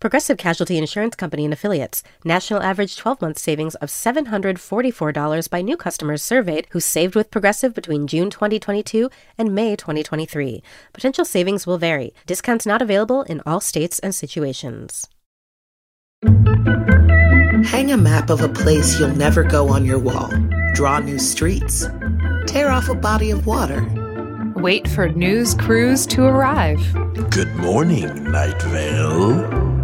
Progressive Casualty Insurance Company and Affiliates. National average 12 month savings of $744 by new customers surveyed who saved with Progressive between June 2022 and May 2023. Potential savings will vary. Discounts not available in all states and situations. Hang a map of a place you'll never go on your wall. Draw new streets. Tear off a body of water. Wait for news crews to arrive. Good morning, Night Vale.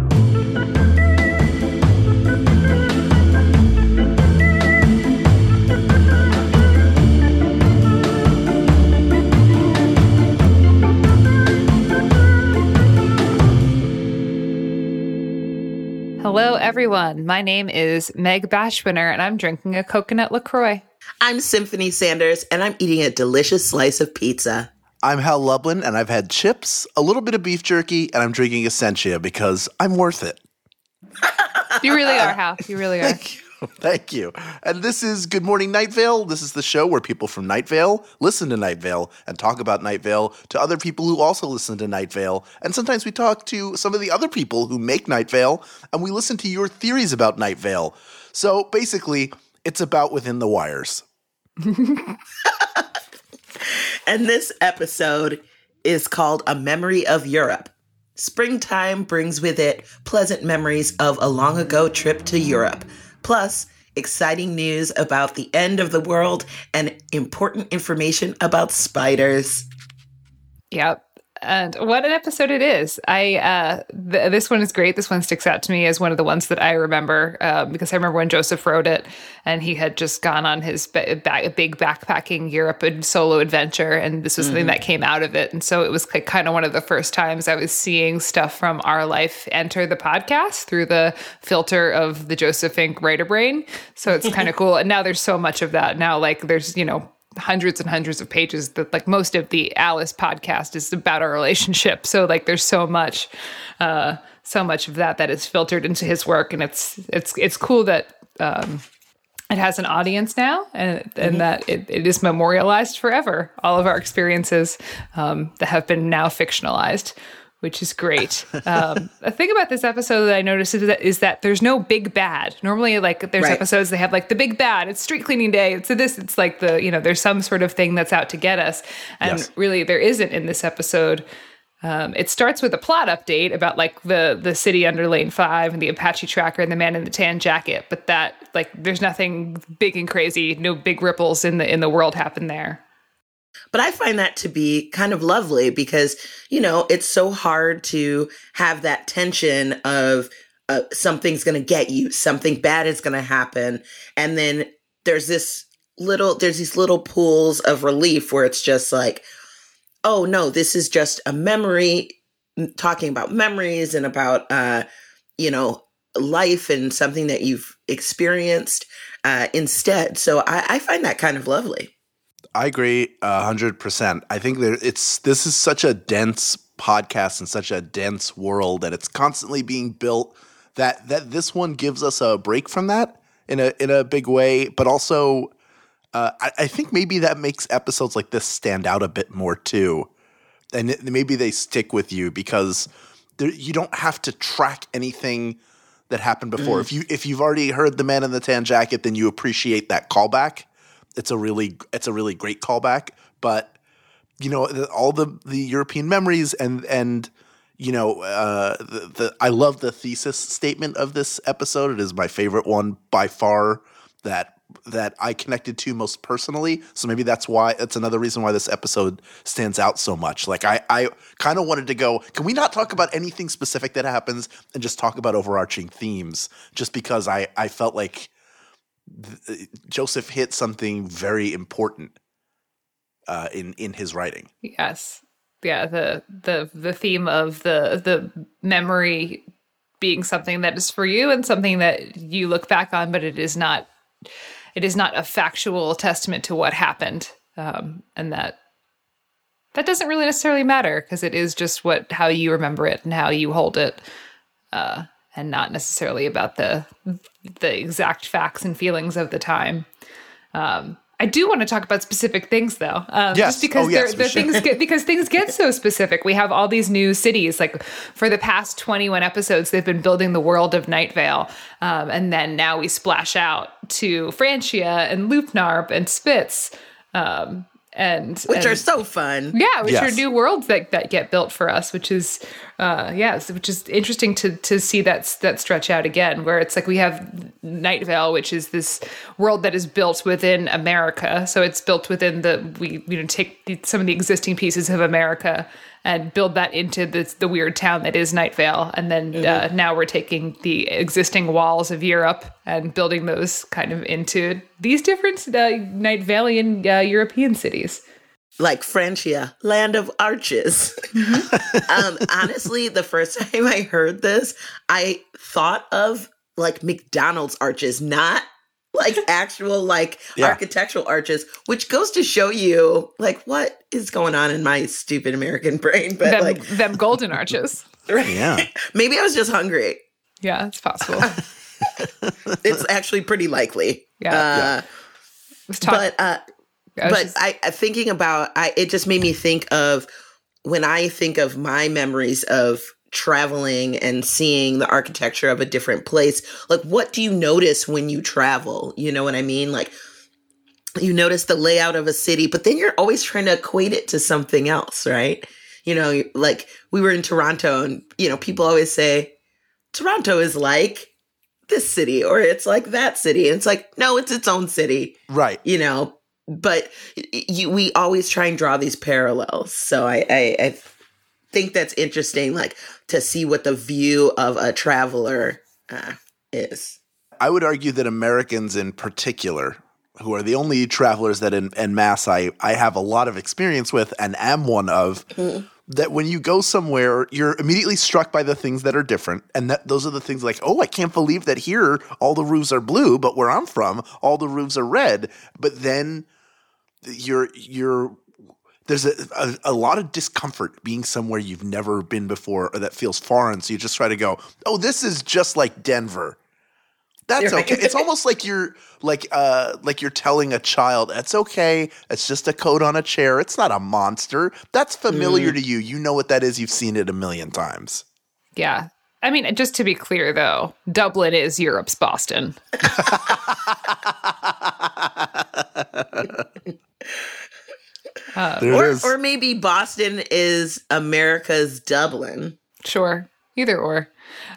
Hello, everyone. My name is Meg Bashwiner, and I'm drinking a coconut LaCroix. I'm Symphony Sanders, and I'm eating a delicious slice of pizza. I'm Hal Lublin, and I've had chips, a little bit of beef jerky, and I'm drinking Essentia because I'm worth it. You really are, Hal. You really are. Thank you. And this is Good Morning Night Vale. This is the show where people from Night Vale listen to Night Vale and talk about Night Vale to other people who also listen to Night Vale. And sometimes we talk to some of the other people who make Night Vale and we listen to your theories about Night Vale. So basically, it's about within the wires. And this episode is called A Memory of Europe. Springtime brings with it pleasant memories of a long ago trip to Europe, plus exciting news about the end of the world and important information about spiders. Yep. And what an episode it is. I uh th- this one is great. This one sticks out to me as one of the ones that I remember uh, because I remember when Joseph wrote it and he had just gone on his ba- ba- big backpacking Europe and solo adventure and this was something that came out of it. And so it was like kind of one of the first times I was seeing stuff from our life enter the podcast through the filter of the Joseph Fink writer brain. So it's kind of cool. And now there's so much of that. Now like there's, you know, hundreds and hundreds of pages that like most of the Alice podcast is about our relationship. So like there's so much uh so much of that that is filtered into his work. And it's it's it's cool that um it has an audience now and and that it, it is memorialized forever all of our experiences um that have been now fictionalized which is great. Um, the thing about this episode that I noticed is that, is that there's no big bad. Normally, like there's Right. episodes they have like the big bad. It's street cleaning day. It's this. It's like the you know there's some sort of thing that's out to get us, and Yes. really there isn't in this episode. Um, it starts with a plot update about like the the city under Lane Five and the Apache tracker and the man in the tan jacket, but that like there's nothing big and crazy, no big ripples in the in the world happen there. But I find that to be kind of lovely because, you know, it's so hard to have that tension of uh, something's going to get you, something bad is going to happen. And then there's this little, there's these little pools of relief where it's just like, oh no, this is just a memory, talking about memories and about, uh, you know, life and something that you've experienced uh, instead. So I, I find that kind of lovely. I agree a hundred percent. I think that it's this is such a dense podcast and such a dense world that it's constantly being built that that this one gives us a break from that in a in a big way, but also uh, I, I think maybe that makes episodes like this stand out a bit more too, and it, maybe they stick with you because there, you don't have to track anything that happened before. If you if you've already heard the man in the tan jacket, then you appreciate that callback it's a really it's a really great callback but you know all the the european memories and and you know uh the, the i love the thesis statement of this episode. It is my favorite one by far that that i connected to most personally. So maybe that's why that's another reason why this episode stands out so much. Like i i kind of wanted to go can we not talk about anything specific that happens and just talk about overarching themes? Just because i i felt like Joseph hit something very important uh, in in his writing. Yes. Yeah, the the the theme of the the memory being something that is for you and something that you look back on but it is not it is not a factual testament to what happened. um, and that that doesn't really necessarily matter because it is just what how you remember it and how you hold it, uh, and not necessarily about the the exact facts and feelings of the time. Um, I do want to talk about specific things though, um, Yes. just because Oh, yes, there, there we should. things get because things get so specific. We have all these new cities. Like for the past twenty one episodes, they've been building the world of Night Vale, um, and then now we splash out to Francia and Lefnarf and Svitz, um, and which and- are so fun. yeah, which Yes. are new worlds that, that get built for us, which is uh yeah, so- which is interesting to to see that that stretch out again, where it's like we have Night Vale, which is this world that is built within America. So it's built within the we you know take the, some of the existing pieces of America and build that into the the weird town that is Night Vale, and then uh, now we're taking the existing walls of Europe and building those kind of into these different uh, Night Valian uh, European cities. Like Francia, land of arches. um, honestly, the first time I heard this, I thought of like McDonald's arches, not like actual like Yeah. architectural arches, which goes to show you like what is going on in my stupid American brain. But them, like, them golden arches. Yeah. maybe I was just hungry. Yeah, it's possible. It's actually pretty likely. Yeah. Uh, Let's talk. but uh, I but just- I, I thinking about I it just made me think of when I think of my memories of traveling and seeing the architecture of a different place like what do you notice when you travel? You know what i mean? Like you notice the layout of a city but then you're always trying to equate it to something else right? You know like we were in toronto and you know people always say toronto is like this city or it's like that city. And it's like no it's its own city. Right. you know but you, we always try and draw these parallels so I, I i think that's interesting like to see what the view of a traveler uh, is I would argue that Americans in particular, who are the only travelers that in, en masse I, I have a lot of experience with and am one of, that when you go somewhere, you're immediately struck by the things that are different. And that those are the things like, oh, I can't believe that here all the roofs are blue, but where I'm from, all the roofs are red. But then you're you're there's a, a, a lot of discomfort being somewhere you've never been before or that feels foreign. So you just try to go, oh, this is just like Denver. That's Right. okay. It's almost like you're like uh like you're telling a child, it's okay. It's just a coat on a chair. It's not a monster. That's familiar to you. You know what that is. You've seen it a million times. yeah. I mean, just to be clear, though, Dublin is Europe's Boston. There or, it is. or maybe boston is america's dublin Sure, either or.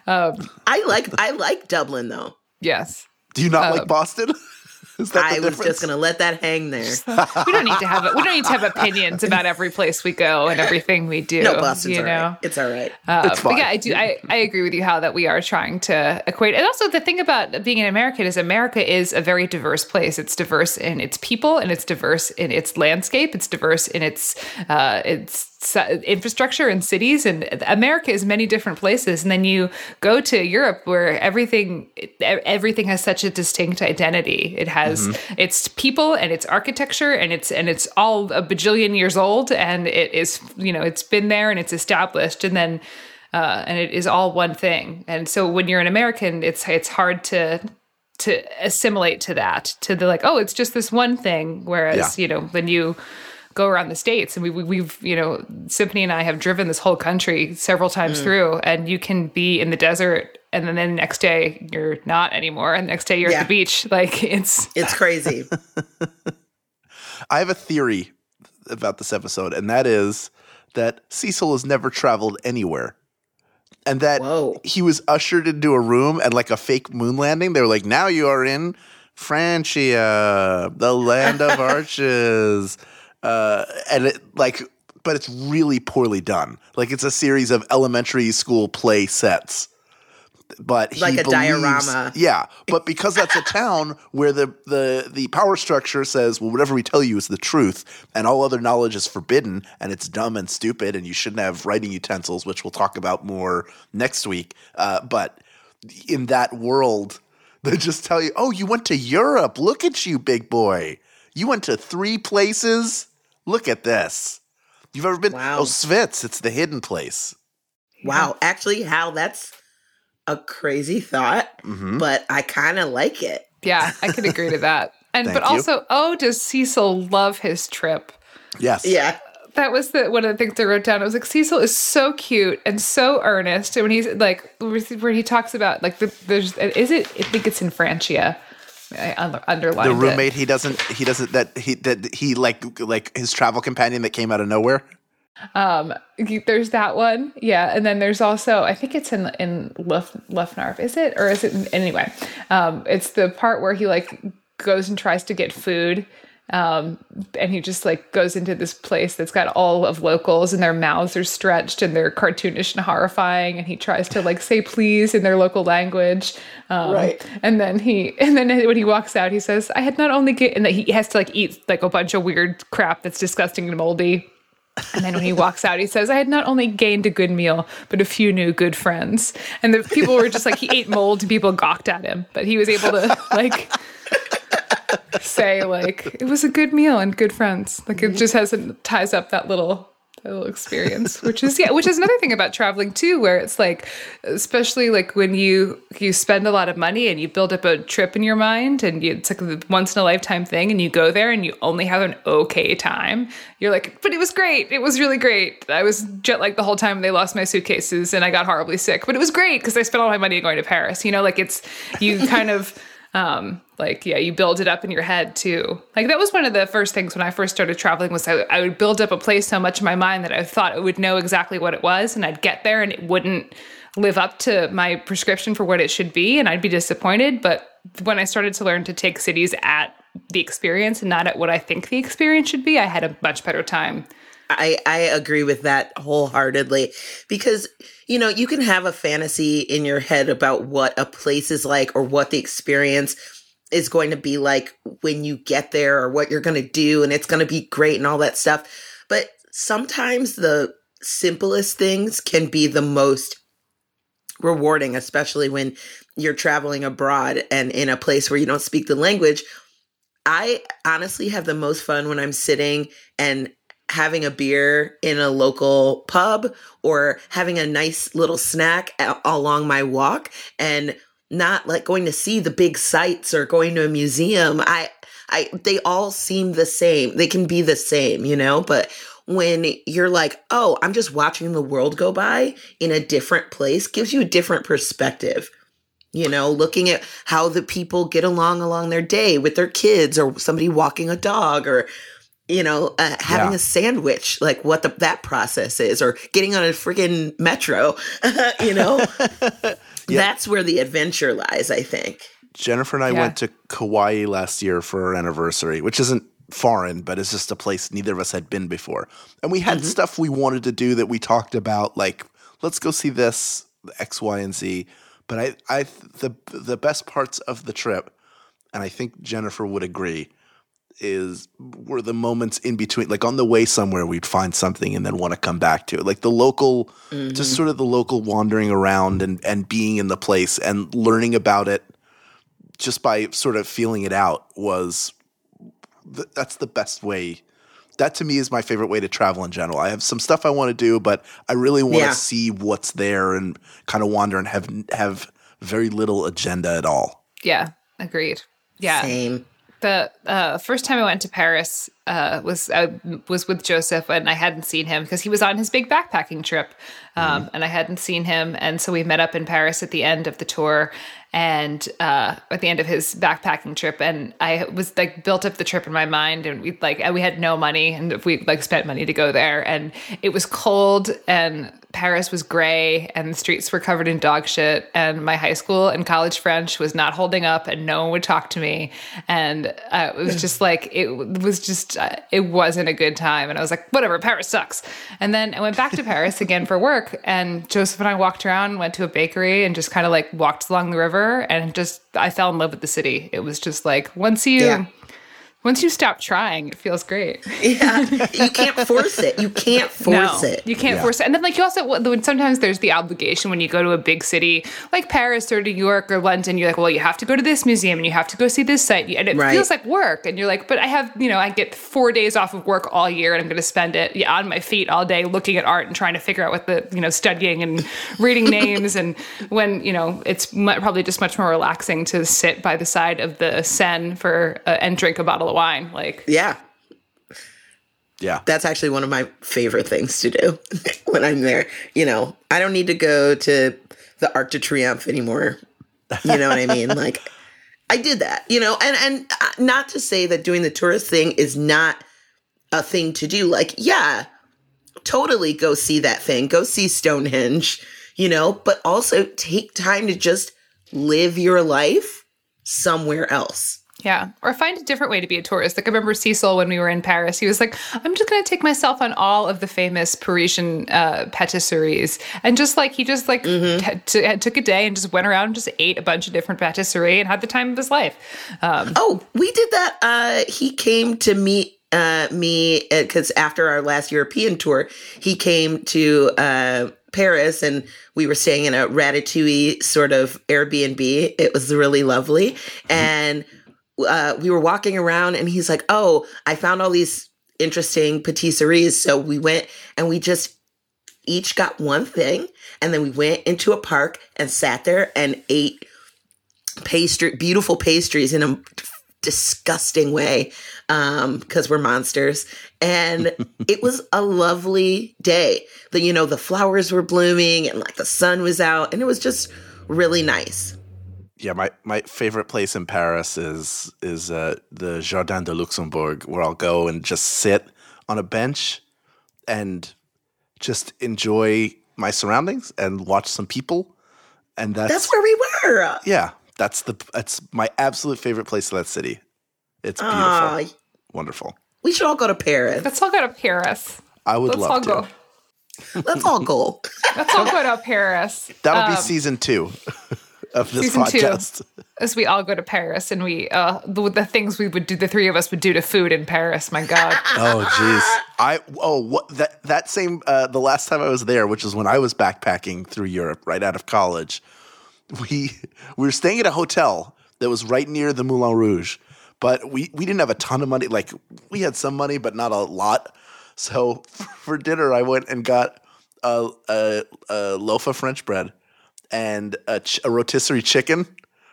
Um, i like i like dublin though yes, Do you not uh, like Boston? is that the i was just gonna let that hang there we don't need to have we don't need to have opinions about every place we go and everything we do. no boston's you all know. right it's all right Uh, It's but fine. yeah, I do. I, I agree with you how that we are trying to equate. And also, the thing about being an American is America is a very diverse place. It's diverse in its people, and it's diverse in its landscape. It's diverse in its uh, its infrastructure and cities. And America is many different places. And then you go to Europe, where everything everything has such a distinct identity. It has its people and its architecture, and it's and it's all a bajillion years old, and it is you know it's been there and it's established, and then uh, and it is all one thing. And so when you're an American, it's it's hard to to assimilate to that to the like oh it's just this one thing. Whereas Yeah. you know when you go around the states and we, we we've you know Symphony and I have driven this whole country several times mm. through, and you can be in the desert. And then, then the next day you're not anymore, and the next day you're Yeah. at the beach. Like it's it's crazy I have a theory about this episode, and that is that Cecil has never traveled anywhere. And that Whoa. he was ushered into a room and like a fake moon landing. They were like, now you are in Francia, the land of arches. Uh, and it like, but it's really poorly done. Like it's a series of elementary school play sets but he Like a believes- diorama. Yeah, but because that's a town where the the the power structure says, well, whatever we tell you is the truth, and all other knowledge is forbidden, and it's dumb and stupid, and you shouldn't have writing utensils, which we'll talk about more next week. Uh, but in that world, they just tell you, oh, you went to Europe. Look at you, big boy. You went to three places. Look at this. You've ever been? Wow. Oh, Svitz. It's the hidden place. Wow. Actually, Hal, that's a crazy thought, hmm but I kind of like it. Yeah, I could agree to that. And Thank but you. also, oh, does Cecil love his trip? Yes. Yeah. That was the one of the things I wrote down. I was like, Cecil is so cute and so earnest. And when he's like, where he talks about like the there's is it? I think it's in Francia. I underlined The it. roommate. He doesn't. He doesn't. That he that he like like his travel companion that came out of nowhere. Um, there's that one, yeah, and then there's also I think it's in in Lef, Lefnarf, is it or is it anyway? Um, it's the part where he like goes and tries to get food, um, and he just like goes into this place that's got all of locals and their mouths are stretched and they're cartoonish and horrifying, and he tries to like say please in their local language, um, Right. And then he and then when he walks out, he says, "I had not only get," and that he has to like eat like a bunch of weird crap that's disgusting and moldy. And then when he walks out, he says, I had not only gained a good meal, but a few new good friends. And the people were just like, he ate mold and people gawked at him. But he was able to, like, say, like, it was a good meal and good friends. Like, it just has, it ties up that little. that little experience which is yeah which is another thing about traveling too where it's like especially like when you you spend a lot of money and you build up a trip in your mind and you, it's like a once in a lifetime thing and you go there and you only have an okay time you're like but it was great it was really great i was jet lagged the whole time they lost my suitcases and i got horribly sick but it was great because i spent all my money going to paris you know like it's you kind of um like yeah you build it up in your head too. Like that was one of the first things when i first started traveling was I, I would build up a place so much in my mind that i thought it would know exactly what it was and i'd get there and it wouldn't live up to my prescription for what it should be and i'd be disappointed. But when i started to learn to take cities at the experience and not at what i think the experience should be i had a much better time. I, I agree with that wholeheartedly because you know you can have a fantasy in your head about what a place is like or what the experience is going to be like when you get there or what you're going to do and it's going to be great and all that stuff. But sometimes the simplest things can be the most rewarding especially when you're traveling abroad and in a place where you don't speak the language. I honestly have the most fun when I'm sitting and having a beer in a local pub or having a nice little snack along my walk and not like going to see the big sights or going to a museum. I I they all seem the same. They can be the same, you know, but when you're like, "Oh, I'm just watching the world go by in a different place," gives you a different perspective you know looking at how the people get along along their day with their kids or somebody walking a dog or you know uh, having Yeah. a sandwich like what the, that process is or getting on a freaking metro you know that's where the adventure lies i think Jennifer and I Yeah. went to Kauai last year for our anniversary, which isn't foreign, but it's just a place neither of us had been before. And we had mm-hmm. stuff we wanted to do that we talked about, like let's go see this X, Y, and Z. But I, I, the the best parts of the trip, and I think Jennifer would agree, is were the moments in between, like on the way somewhere, we'd find something and then want to come back to it, like the local, just mm-hmm. sort of the local wandering around and and being in the place and learning about it just by sort of feeling it out was th- that's the best way. That to me is my favorite way to travel in general. I have some stuff i want to do but i really want to Yeah. see what's there and kind of wander and have have very little agenda at all. Yeah agreed. Yeah. Same the uh, first time I went to Paris uh, was I was with Joseph, and I hadn't seen him because he was on his big backpacking trip, um, and I hadn't seen him, and so we met up in Paris at the end of the tour, and uh, at the end of his backpacking trip, and I was like built up the trip in my mind, and we like we had no money, and we like spent money to go there, and it was cold, and Paris was gray, and the streets were covered in dog shit, and my high school and college French was not holding up, and no one would talk to me, and uh, it was just like it was just uh, it wasn't a good time, and I was like, whatever, Paris sucks. And then I went back to Paris again for work, and Joseph and I walked around, went to a bakery, and just kind of like walked along the river, and just I fell in love with the city. It was just like once you Yeah. Once you stop trying, it feels great. Yeah, you can't force it. You can't force no, it. You can't Yeah. force it. And then, like, you also, when sometimes there's the obligation when you go to a big city like Paris or New York or London, you're like, well, you have to go to this museum and you have to go see this site. And it Right. feels like work. And you're like, but I have, you know, I get four days off of work all year and I'm going to spend it yeah, on my feet all day looking at art and trying to figure out what the, you know, studying and reading names. And when, you know, it's probably just much more relaxing to sit by the side of the Seine for, uh, and drink a bottle of wine. Like, Yeah, Yeah. that's actually one of my favorite things to do when I'm there. You know, I don't need to go to the Arc de Triomphe anymore. You know what I mean? Like, I did that. You know, and and uh, not to say that doing the tourist thing is not a thing to do. Like, yeah, totally go see that thing. Go see Stonehenge. You know, but also take time to just live your life somewhere else. Yeah, or find a different way to be a tourist. Like I remember Cecil when we were in Paris, he was like, "I'm just going to take myself on all of the famous Parisian uh, patisseries," and just like he just like t- t- took a day and just went around and just ate a bunch of different patisserie and had the time of his life. Um, Oh, we did that. Uh, he came to meet uh, me because after our last European tour, he came to uh, Paris and we were staying in a ratatouille sort of Airbnb. It was really lovely. And uh, we were walking around and he's like, Oh, I found all these interesting patisseries. So we went and we just each got one thing. And then we went into a park and sat there and ate pastry, beautiful pastries in a disgusting way because we're monsters. And it was a lovely day. The you know the flowers were blooming and like the sun was out, and it was just really nice. Yeah, my, my favorite place in Paris is is uh, the Jardin de Luxembourg, where I'll go and just sit on a bench and just enjoy my surroundings and watch some people. And that's, That's where we were. yeah, that's the that's my absolute favorite place in that city. It's beautiful, Aw, wonderful. we should all go to Paris. let's all go to Paris. I would Let's all to. go. Let's all go. Let's all go to Paris. That'll be Um, season two of this season two. as we all go to Paris and we uh the, the things we would do the three of us would do to food in Paris. My God. Oh jeez. I oh what that that same uh, the last time I was there, which is when I was backpacking through Europe right out of college. We we were staying at a hotel that was right near the Moulin Rouge, but we we didn't have a ton of money. Like we had some money, but not a lot. So for dinner, I went and got a a, a loaf of French bread and a, ch- a rotisserie chicken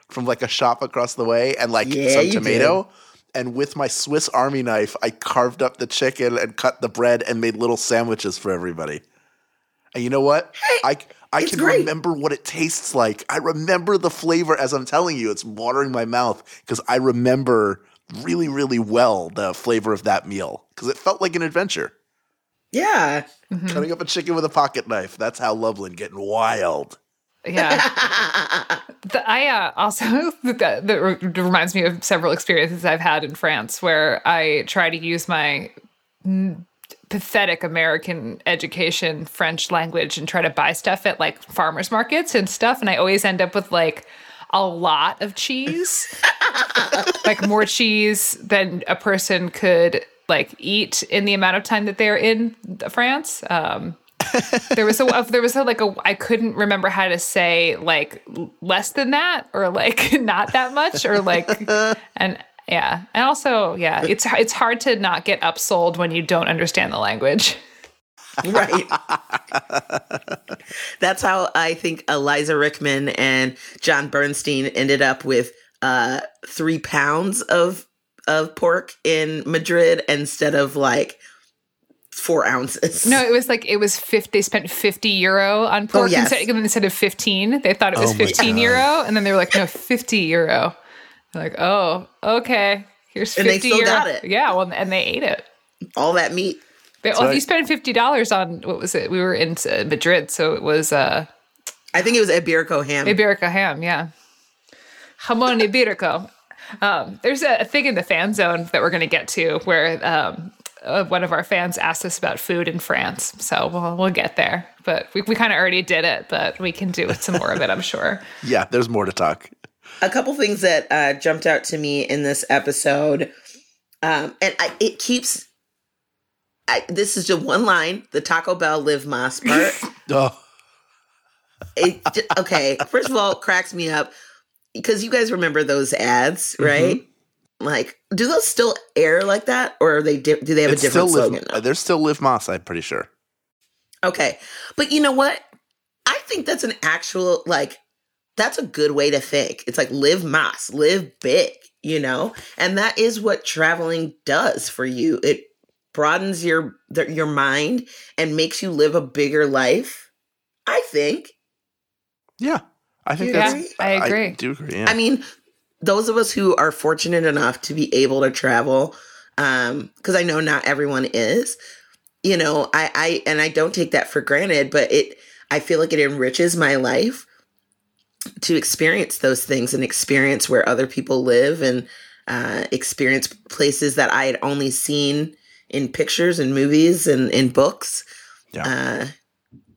from like a shop across the way, and like Yeah, some you tomato. And with my Swiss Army knife, I carved up the chicken and cut the bread and made little sandwiches for everybody. And you know what? I I it's can great. remember what it tastes like. I remember the flavor as I'm telling you. It's watering my mouth because I remember really, really well the flavor of that meal because it felt like an adventure. Yeah. Mm-hmm. Cutting up a chicken with a pocket knife. That's Hal Lublin getting wild. Yeah. The, I uh, also that, that re- reminds me of several experiences I've had in France where I try to use my mm, pathetic American education French language and try to buy stuff at like farmers markets and stuff, and I always end up with like a lot of cheese, like more cheese than a person could like eat in the amount of time that they're in France. Um, there was a there was a like a I couldn't remember how to say like less than that or like not that much or like and yeah and also yeah it's it's hard to not get upsold when you don't understand the language right. That's how I think Eliza Rickman and John Bernstein ended up with uh, three pounds of of pork in Madrid instead of like four ounces. no it was like it was 50 they spent 50 euro on pork yes. instead, instead of 15 they thought it was Oh my 15 God. euro and then they were like no 50 euro They're like oh okay here's 50 And they still euro got it. yeah well and they ate it All that meat. They, well, if right. you spend fifty dollars on what was it? We were in uh, Madrid, so it was uh, I think it was Iberico ham. Iberica ham, yeah. Jamon Iberico. Um, there's a, a thing in the fan zone that we're going to get to where um, uh, one of our fans asked us about food in France. So we'll, we'll get there. But we, we kind of already did it, but we can do some more of it, I'm sure. Yeah, there's more to talk. a couple things that uh, jumped out to me in this episode Um, and I, it keeps. I, this is just one line: the Taco Bell Live Más part. Oh, it, okay, first of all, it cracks me up because you guys remember those ads, Mm-hmm. Right? Like, do those still air like that, or are they? Di- do they have it's a different still slogan? live. now? There's still live Más. I'm pretty sure. Okay. But you know what? I think that's an actual, like, that's a good way to think. It's like live Más, live big, you know? And that is what traveling does for you. It broadens your th- your mind and makes you live a bigger life. I think. Yeah, I think You that's. agree? I agree. do agree. Yeah. I mean, those of us who are fortunate enough to be able to travel, um, because I know not everyone is, you know, I, I and I don't take that for granted, but it I feel like it enriches my life to experience those things and experience where other people live and uh, experience places that I had only seen in pictures and movies and in books. Yeah. Uh,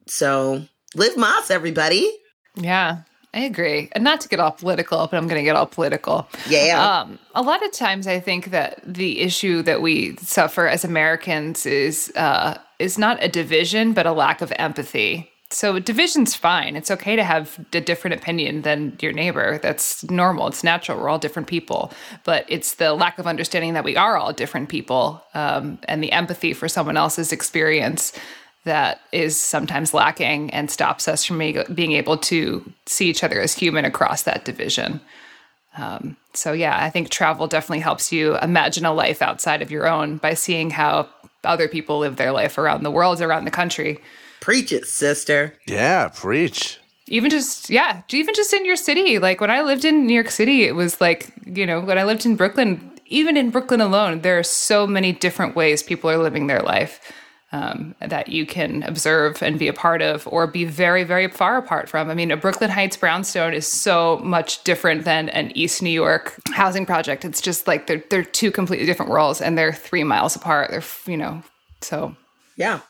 so live Más, everybody. Yeah, I agree. And not to get all political, but I'm going to get all political. Yeah. Um, a lot of times, I think that the issue that we suffer as Americans is uh, is not a division, but a lack of empathy. So division's fine. It's okay to have a different opinion than your neighbor. That's normal. It's natural. We're all different people. But it's the lack of understanding that we are all different people, um, and the empathy for someone else's experience that is sometimes lacking and stops us from being being able to see each other as human across that division. Um, so yeah, I think travel definitely helps you imagine a life outside of your own by seeing how other people live their life around the world, around the country. Preach it, sister. yeah, preach. Even just yeah, even just in your city. Like when I lived in New York City, it was like you know when I lived in Brooklyn. Even in Brooklyn alone, there are so many different ways people are living their life um, that you can observe and be a part of, or be very, very far apart from. I mean, a Brooklyn Heights brownstone is so much different than an East New York housing project. It's just like they're they're two completely different worlds, and they're three miles apart. They're you know so Yeah.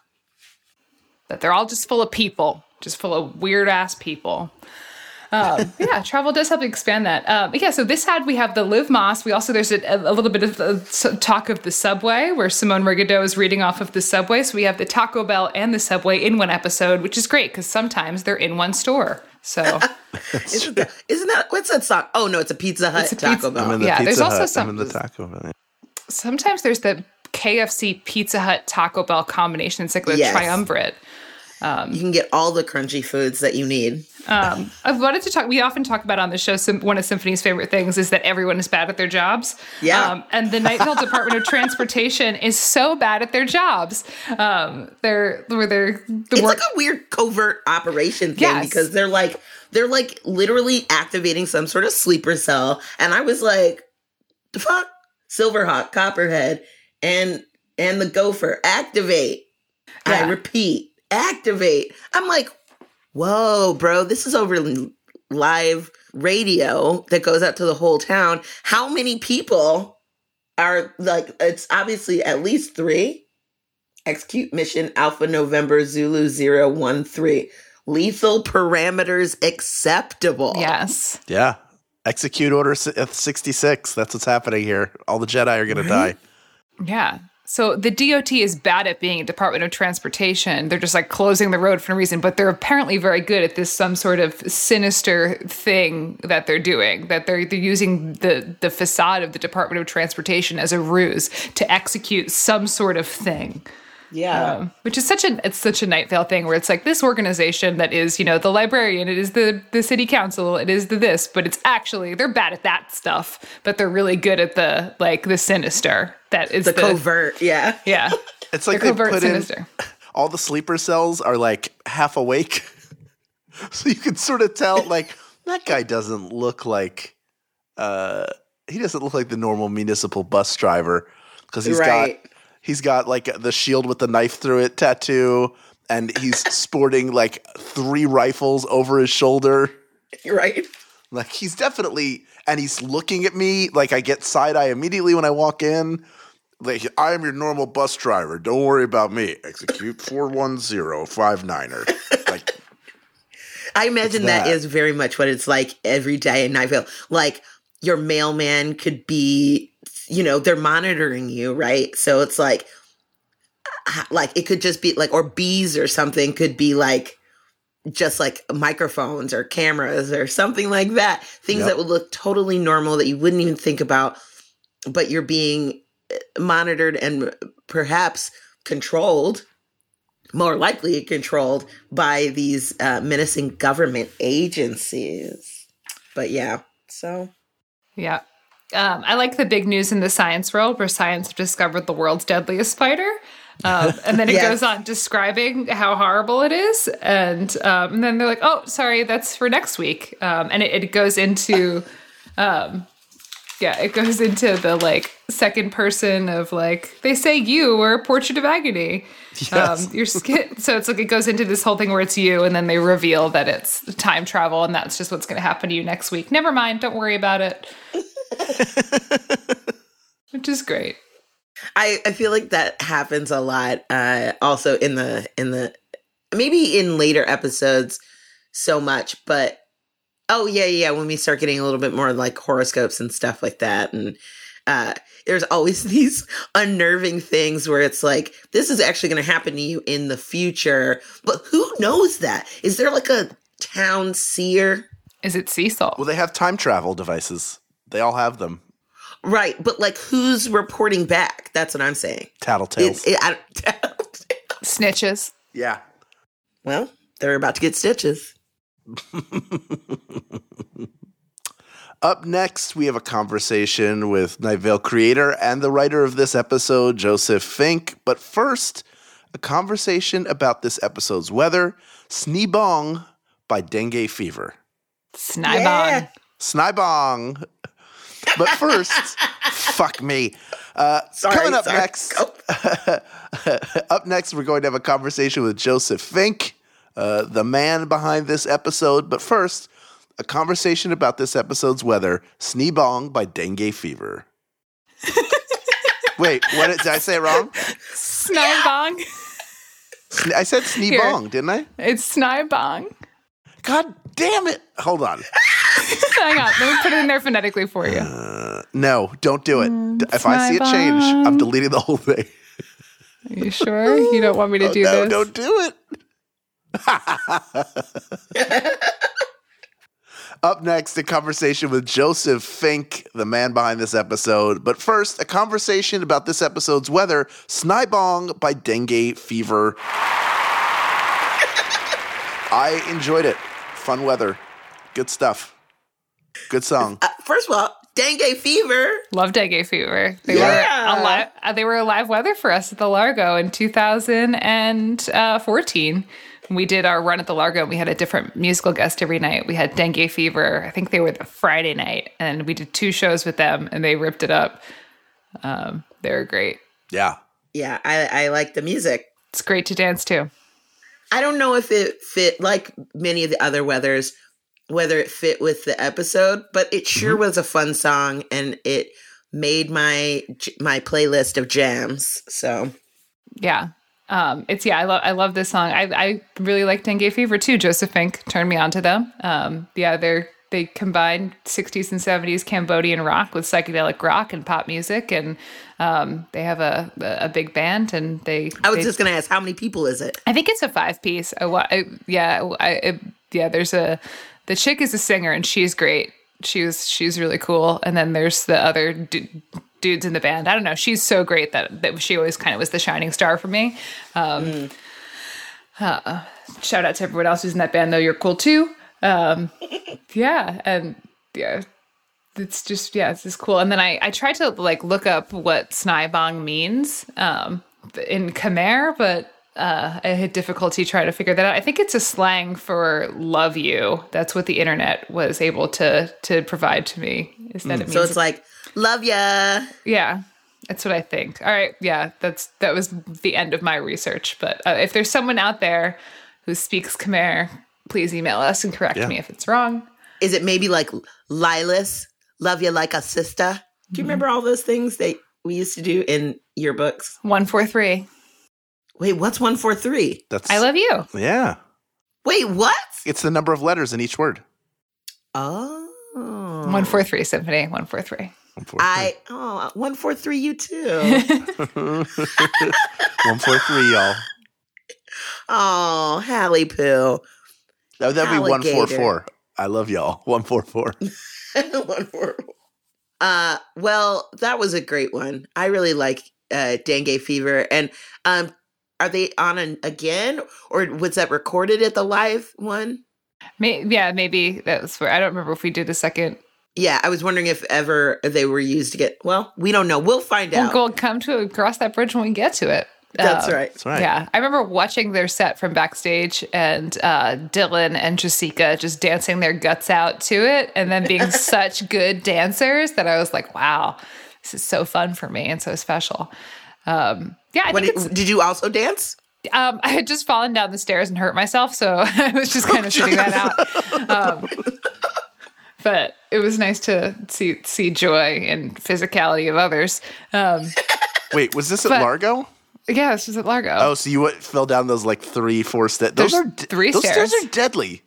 that they're all just full of people, just full of weird ass people. Um, yeah, travel does help expand that. Um, yeah, so this had we have the Live Más. We also there's a, a little bit of uh, talk of the subway where Simone Rigaudot is reading off of the subway. So we have the Taco Bell and the subway in one episode, which is great because sometimes they're in one store. So Isn't that, isn't that what's that song? Oh no, it's a Pizza Hut It's a Taco pizza- Bell. I'm in the Yeah, Pizza there's also Hut. some- in the Taco Bell. sometimes there's the KFC Pizza Hut Taco Bell combination. It's like the Yes. triumvirate. you can get all the crunchy foods that you need. Um, I've wanted to talk. We often talk about on the show. Sim, one of Symphony's favorite things is that everyone is bad at their jobs. Yeah. Um, and the Night Vale Department of Transportation is so bad at their jobs. Um, they're where they're the It's work. like a weird covert operation thing Yes. because they're like they're like literally activating some sort of sleeper cell, and I was like, the fuck, Silverhawk, Copperhead, and and the Gopher activate. I repeat, activate. I'm like, whoa, bro, this is over live radio that goes out to the whole town. How many people are like? It's obviously at least three. Execute mission Alpha November Zulu 013. Lethal parameters acceptable. yes. Yeah. Execute Order si- uh, 66. That's what's happening here. All the Jedi are going to die. Yeah. So the DOT is bad at being a Department of Transportation. They're just like closing the road for no reason, but they're apparently very good at this some sort of sinister thing that they're doing. That they're they're using the the facade of the Department of Transportation as a ruse to execute some sort of thing. Yeah. Um, which is such a it's such a Night Vale thing where it's like this organization that is you know the librarian it is the the city council it is the this but it's actually they're bad at that stuff but they're really good at the like the sinister that is the, the, covert. Yeah. yeah It's like They're they covert put sinister. in all the sleeper cells are like half awake. so you can sort of tell like that guy doesn't look like uh he doesn't look like the normal municipal bus driver because he's Right. got he's got like the shield with the knife through it tattoo and he's sporting like three rifles over his shoulder. Right. Like he's definitely, and he's looking at me like I get side eye immediately when I walk in. Like I am your normal bus driver. Don't worry about me. Execute four one zero five niner. Er. Like I imagine that that. is very much what it's like every day in Night Vale. Like your mailman could be, you know, they're monitoring you, right? So it's like, like it could just be like, or bees or something could be like, just like microphones or cameras or something like that. Things Yep. that would look totally normal that you wouldn't even think about, but you're being monitored and perhaps controlled, more likely controlled by these uh, menacing government agencies. But yeah, so Yeah. Um, I like the big news in the science world where science discovered the world's deadliest spider. Um, and then it Yes. goes on describing how horrible it is. And, um, and then they're like, oh, sorry, that's for next week. Um, and it, it goes into, um, yeah, it goes into the like second person of like, they say you were a portrait of agony. Yes. Um, your skin. So it's like it goes into this whole thing where it's you, and then they reveal that it's time travel, and that's just what's going to happen to you next week. Never mind, don't worry about it. Which is great. I, I feel like that happens a lot. Uh, also in the in the maybe in later episodes so much, but oh yeah yeah when we start getting a little bit more like horoscopes and stuff like that, and uh, there's always these unnerving things where it's like this is actually going to happen to you in the future, but who knows that? Is there like a town seer? Is it Cecil? Well, they have time travel devices. They all have them. Right, but like who's reporting back? That's what I'm saying. Tattletales. It, it, I, Snitches. yeah. well, they're about to get stitches. Up next, we have a conversation with Night Vale creator and the writer of this episode, Joseph Fink. But first, a conversation about this episode's weather, Sneebong by Dengue Fever. Snibon. Yeah. Snibong. But first, fuck me. Uh, Sorry, coming up sorry. next, Go. up next, we're going to have a conversation with Joseph Fink, uh, the man behind this episode. But first, a conversation about this episode's weather, Sneebong by Dengue Fever. Wait, what did, did I say it wrong? Snibong. I said Sneebong, didn't I? It's Snibong. God damn it. Hold on. Hang on, let me put it in there phonetically for you. No, don't do it. Mm, if I see it change, I'm deleting the whole thing. Are you sure you don't want me to do no, this? don't do it. Up next, a conversation with Joseph Fink, the man behind this episode. But first, a conversation about this episode's weather, Snibong by Dengue Fever. I enjoyed it. Fun weather. Good stuff. Good song. Uh, first of all, dengue fever. Love dengue fever. They Yeah. were alive. They were alive weather for us at the Largo in 2014. We did our run at the Largo. and We had a different musical guest every night. We had dengue fever. I think they were the Friday night, and we did two shows with them, and they ripped it up. Um, they were great. Yeah. Yeah, I, I like the music. It's great to dance to. I don't know if it fit like many of the other weathers, whether it fit with the episode, but it sure was a fun song and it made my my playlist of jams. So Yeah. Um, it's yeah, I love I love this song. I I really like Dengue Fever too. Joseph Fink turned me on to them. Um, yeah, they're they combine 60s and 70s Cambodian rock with psychedelic rock and pop music, and um, they have a a big band. And they I was they- just gonna ask, how many people is it? I think it's a five piece. I, I, yeah, I, it, yeah. There's a the chick is a singer and she's great. She was she's really cool. And then there's the other dudes in the band. I don't know. She's so great that that she always kind of was the shining star for me. Um, uh, shout out to everyone else who's in that band though. You're cool too. Um, yeah, and yeah. It's just yeah, it's just cool. And then I I tried to like look up what Snibong means um, in Khmer, but uh, I had difficulty trying to figure that out. I think it's a slang for "love you." That's what the internet was able to to provide to me. Is that it means So it's like, love ya. yeah, that's what I think. All right, yeah, that's that was the end of my research. But uh, if there's someone out there who speaks Khmer, please email us and correct Yeah. me if it's wrong. Is it maybe like LYLAS? Love you like a sister? Do you remember all those things that we used to do in your books? One four three. Wait, what's one four three? That's I love you. Yeah. Wait, what? It's the number of letters in each word. Oh, One four three symphony. One four three. I oh one four three you too. one four three, y'all. Oh, Hallie Poo. That, that'd be one four Alligator. four. I love y'all. One four four. one four. Uh, well, that was a great one. I really like uh, dengue fever. And um, are they on an, again, or was that recorded at the live one? May- yeah, maybe that's where I don't remember if we did a second. Yeah, I was wondering if ever they were used to get. Well, we don't know. We'll find out. We'll out. go come to cross that bridge when we get to it. That's Uh, right. That's right. Yeah, I remember watching their set from backstage and uh, Dylan and Jessica just dancing their guts out to it and then being such good dancers that I was like, wow, this is so fun for me and so special. Um, yeah, I What think did, did you also dance? um, I had just fallen down the stairs and hurt myself, so I was just kind of sitting that out. Um, but it was nice to see see joy and physicality of others. Um, Wait, was this at But- Largo? yeah, this was at Largo. Oh, so you went, fell down those like three, four steps. Those There's are de- three those stairs. are deadly.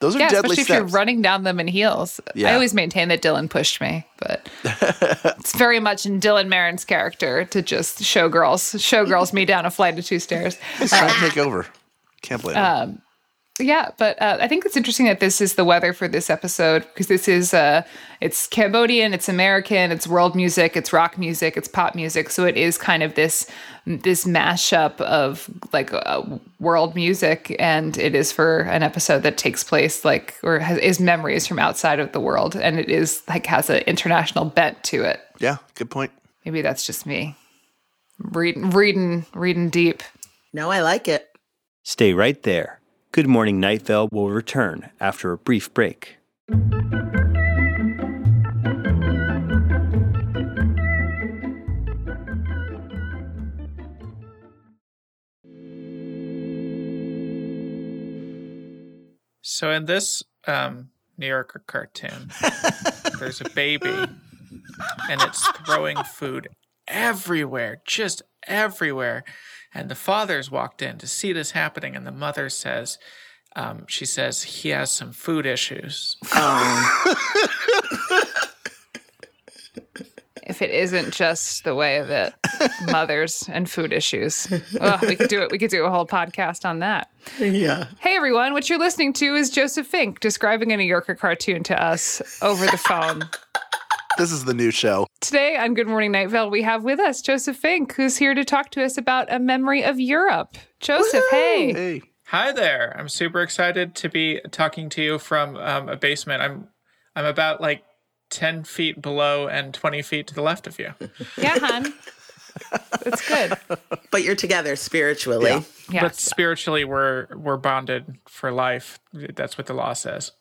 Those are yeah, deadly especially if you're running down them in heels. I always maintain that Dylan pushed me, but it's very much in Dylan Marron's character to just showgirls showgirls me down a flight of two stairs. He's trying to take over. Can't blame Uh, him. Yeah, but uh, I think it's interesting that this is the weather for this episode because this is uh, it's Cambodian, it's American, it's world music, it's rock music, it's pop music. So it is kind of this this mashup of like uh, world music, and it is for an episode that takes place like or has, is memories from outside of the world, and it is like has an international bent to it. Yeah, good point. Maybe that's just me reading, reading, reading deep. No, I like it. Stay right there. Good Morning Night Vale will return after a brief break. So in this um, New Yorker cartoon, there's a baby, and it's throwing food everywhere, just everywhere. And the father's walked in to see this happening, and the mother says, um, "She says he has some food issues." if it isn't just the way that mothers and food issues. Oh, we could do it. We could do a whole podcast on that. Yeah. Hey everyone, what you're listening to is Joseph Fink describing a New Yorker cartoon to us over the phone. This is the new show. Today on Good Morning Night Vale, we have with us Joseph Fink, who's here to talk to us about a memory of Europe. Joseph, hey. Hey. Hi there! I'm super excited to be talking to you from um, a basement. I'm I'm about like ten feet below and twenty feet to the left of you. Yeah, hon. That's good. But you're together spiritually. Yeah. Yeah. But spiritually, we're we're bonded for life. That's what the law says.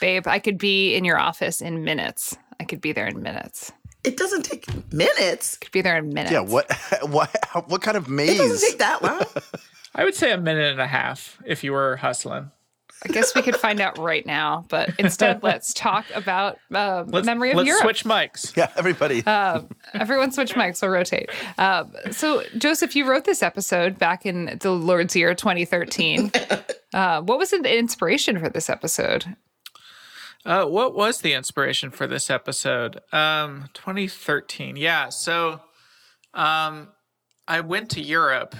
Babe, I could be in your office in minutes. I could be there in minutes. It doesn't take minutes. Could be there in minutes. Yeah, what what what kind of maze? It doesn't maze? take that long. I would say a minute and a half if you were hustling. I guess we could find out right now, but instead, let's talk about uh, Let's, memory of let's Europe. switch mics. Yeah, everybody. Uh, everyone switch mics. We'll rotate. Uh, so, Joseph, you wrote this episode back in the Lord's year 2013. Uh, what was the inspiration for this episode? Uh, what was the inspiration for this episode? Um, 2013. Yeah. So, um, I went to Europe.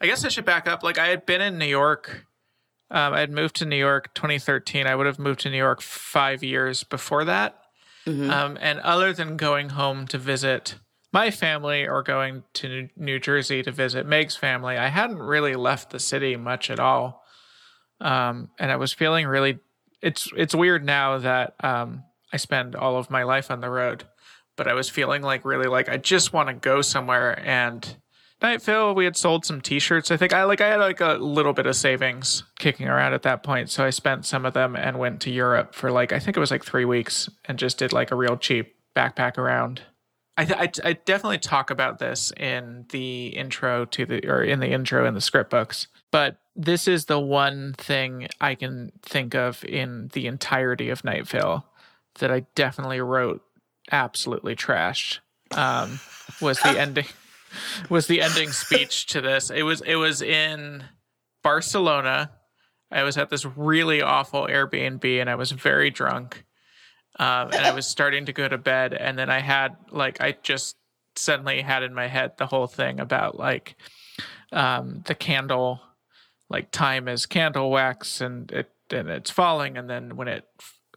I guess I should back up. Like I had been in New York. Um, I had moved to New York 2013. I would have moved to New York five years before that. Um, and other than going home to visit my family or going to New- New Jersey to visit Meg's family, I hadn't really left the city much at all. Um, and I was feeling really. It's it's weird now that um, I spend all of my life on the road, but I was feeling like really like I just want to go somewhere. And Night Vale, we had sold some T-shirts. I think I like I had like a little bit of savings kicking around at that point, so I spent some of them and went to Europe for like I think it was like three weeks and just did like a real cheap backpack around. I, th- I, I definitely talk about this in the intro to the or in the intro in the script books, but this is the one thing I can think of in the entirety of Night Vale that I definitely wrote absolutely trashed. Um, was the ending was the ending speech to this. It was it was in Barcelona. I was at this really awful Airbnb and I was very drunk. Um, and I was starting to go to bed, and then I had like I just suddenly had in my head the whole thing about like um, the candle, like time is candle wax, and it and it's falling, and then when it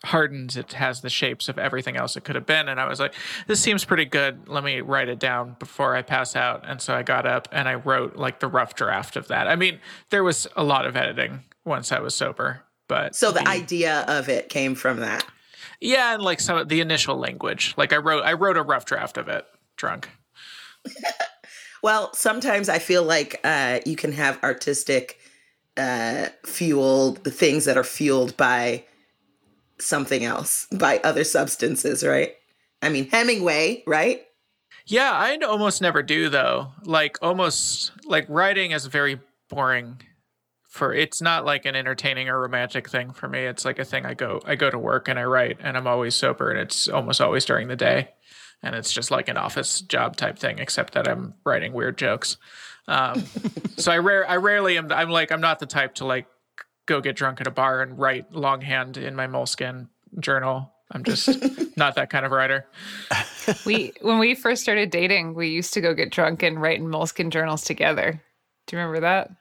hardens, it has the shapes of everything else it could have been. And I was like, this seems pretty good. Let me write it down before I pass out. And so I got up and I wrote like the rough draft of that. I mean, there was a lot of editing once I was sober, but So the idea of it came from that. Yeah, and like some of the initial language. Like I wrote, I wrote a rough draft of it drunk. Well, sometimes I feel like uh, you can have artistic uh, fueled things that are fueled by something else, by other substances, right? I mean, Hemingway, right? Yeah, I almost never do though. Like almost like writing is very boring for it's not like an entertaining or romantic thing for me. It's like a thing I go I go to work and I write and I'm always sober and it's almost always during the day. And it's just like an office job type thing, except that I'm writing weird jokes. Um, so I rare I rarely am I'm like I'm not the type to like go get drunk at a bar and write longhand in my moleskin journal. I'm just not that kind of writer. We when we first started dating, we used to go get drunk and write in moleskin journals together. Do you remember that?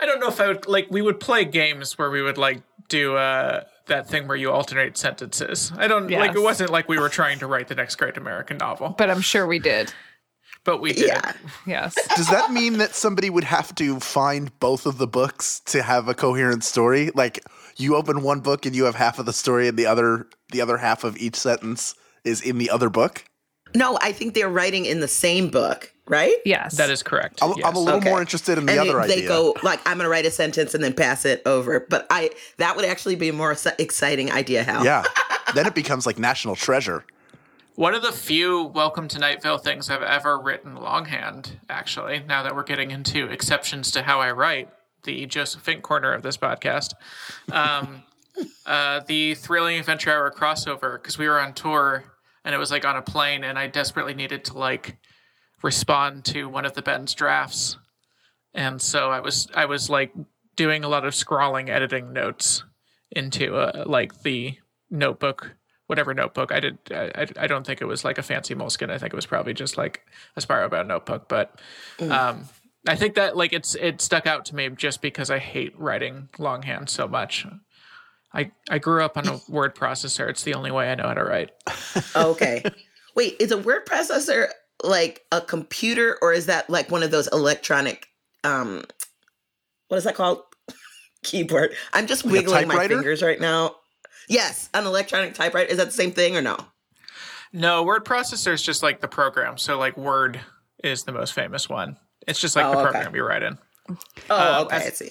I don't know if I would like we would play games where we would like do uh that thing where you alternate sentences. I don't like it wasn't like we were trying to write the next great American novel, But I'm sure we did. but we did. Yeah. Yes. Does that mean that somebody would have to find both of the books to have a coherent story? Like you open one book and you have half of the story and the other the other half of each sentence is in the other book? No, I think they're writing in the same book, right? Yes. That is correct. I'm, yes. I'm a little Okay. more interested in the and other they, they go like, "I'm going to write a sentence and then pass it over." But I that would actually be a more exciting idea. Hal. yeah. then it becomes like national treasure. One of the few Welcome to Night Vale things I've ever written longhand, actually, now that we're getting into exceptions to how I write, the Joseph Fink corner of this podcast. Um, uh, the Thrilling Adventure Hour crossover, because we were on tour and it was like on a plane, and I desperately needed to like respond to one of the Ben's drafts. And so I was I was like doing a lot of scrawling editing notes into uh, like the notebook whatever notebook. I did I, I don't think it was like a fancy moleskin. I think it was probably just like a spiral bound notebook. But um i think that like it's it stuck out to me just because i hate writing longhand so much i i grew up on a word processor it's the only way i know how to write Okay. Wait, is a word processor like a computer or is that like one of those electronic um what is that called? Keyboard. I'm just a wiggling my fingers right now. Yes, an electronic typewriter. Is that the same thing or no? no word processor is just like the program so like word is the most famous one it's just like Oh, the okay. program you write in Oh, Uh, okay, as- I see.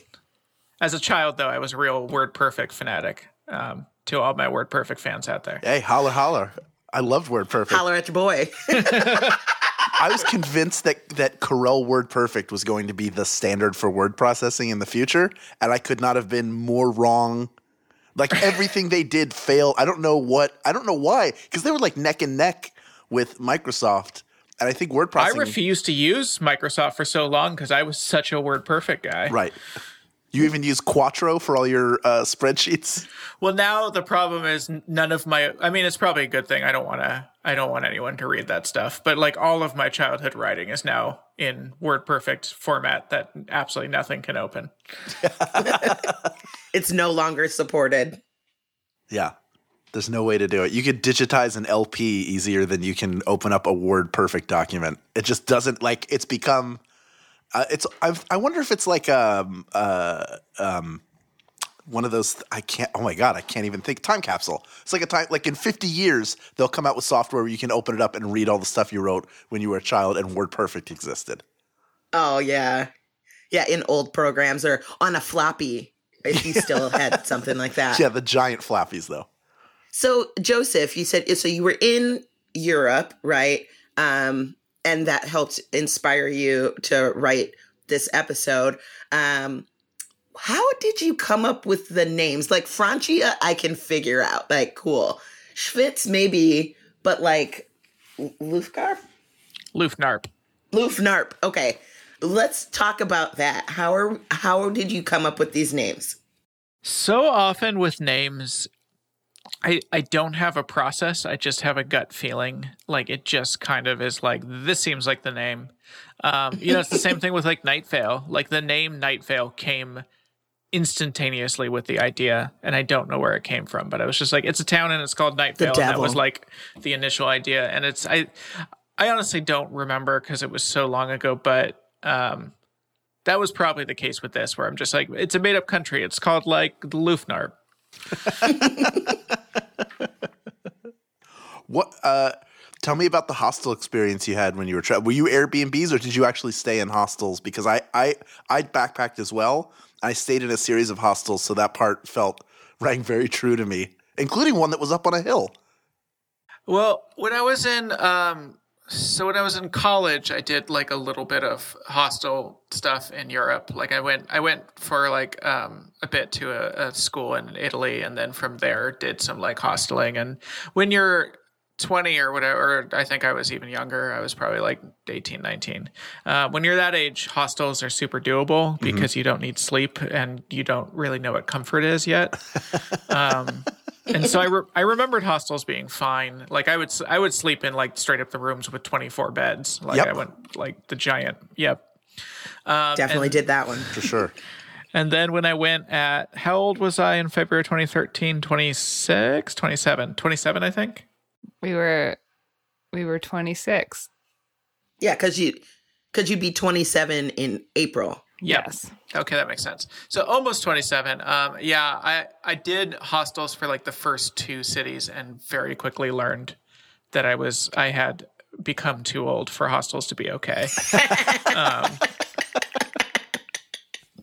As a child though i was a real word perfect fanatic um to all my word perfect fans out there Hey, holler holler. I loved Word Perfect. Holler at your boy. I was convinced that that Corel Word Perfect was going to be the standard for word processing in the future, and I could not have been more wrong. Like everything they did failed. I don't know what. I don't know why, because they were like neck and neck with Microsoft, and I think word processing. I refused to use Microsoft for so long because I was such a word perfect guy. Right. You even use Quattro for all your uh, spreadsheets. Well, now the problem is none of my. I mean, it's probably a good thing. I don't want to. I don't want anyone to read that stuff. But like all of my childhood writing is now in word perfect format that absolutely nothing can open. it's no longer supported. Yeah. There's no way to do it. You could digitize an LP easier than you can open up a Word Perfect document. It just doesn't like it's become. Uh, it's. I've, I wonder if it's like um uh um one of those. I can't. Oh my god, I can't even think. Time capsule. It's like a time. Like in 50 years, they'll come out with software where you can open it up and read all the stuff you wrote when you were a child, and Word Perfect existed. Oh yeah. Yeah, in old programs or on a floppy if you still had something like that. Yeah, the giant flappies though. So Joseph, you said so you were in Europe, right? Um, and that helped inspire you to write this episode. Um, how did you come up with the names? Like Francia, I can figure out. Like, cool. Svitz, maybe, but like L- Lufgar? Lefnarf. Lefnarf. Okay. Let's talk about that. How are how did you come up with these names? So often with names, I, I don't have a process. I just have a gut feeling. Like it just kind of is like this seems like the name. Um, you know, it's the same thing with like Night Vale. Like the name Night Vale came instantaneously with the idea, and I don't know where it came from, but I was just like, it's a town and it's called Night Vale. And that was like the initial idea, and it's I I honestly don't remember because it was so long ago, but um, that was probably the case with this, where I'm just like, it's a made up country. It's called like the Lefnarf. What? Uh, tell me about the hostel experience you had when you were traveling. Were you Airbnbs or did you actually stay in hostels? Because I I I backpacked as well. I stayed in a series of hostels, so that part felt rang very true to me, including one that was up on a hill. Well, when I was in, um, so when I was in college, I did like a little bit of hostel stuff in Europe. Like I went, I went for like um, a bit to a, a school in Italy, and then from there did some like hosteling. And when you're 20 or whatever, or I think I was even younger. I was probably like 18, 19. Uh, when you're that age, hostels are super doable because you don't need sleep and you don't really know what comfort is yet. Um, and so I, re- I remembered hostels being fine. Like I would s- I would sleep in like straight up the rooms with 24 beds. Like Yep. I went like the giant. Yep. Um, Definitely and- did that one. For sure. And then when I went at how old was I in February 2013? 26, 27, 27 I think. We were we were 26. Yeah, because you because you'd be 27 in April. Yep. Yes. Okay, that makes sense. So almost 27. Um, yeah, I, I did hostels for like the first two cities and very quickly learned that I was I had become too old for hostels to be okay. um,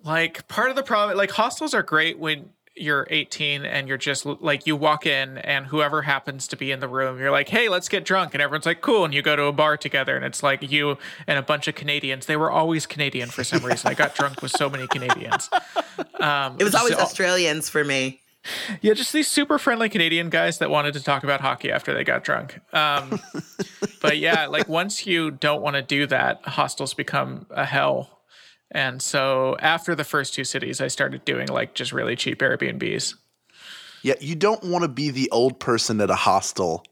like part of the problem, like hostels are great when you're 18 and you're just like you walk in and whoever happens to be in the room you're like hey let's get drunk and everyone's like cool and you go to a bar together and it's like you and a bunch of canadians they were always canadian for some reason i got drunk with so many canadians um, It was always so- Australians for me. yeah, just these super friendly Canadian guys that wanted to talk about hockey after they got drunk. Um, but yeah, like once you don't want to do that, hostels become a hell. And so after the first two cities, I started doing like just really cheap Airbnbs. Yeah, you don't want to be the old person at a hostel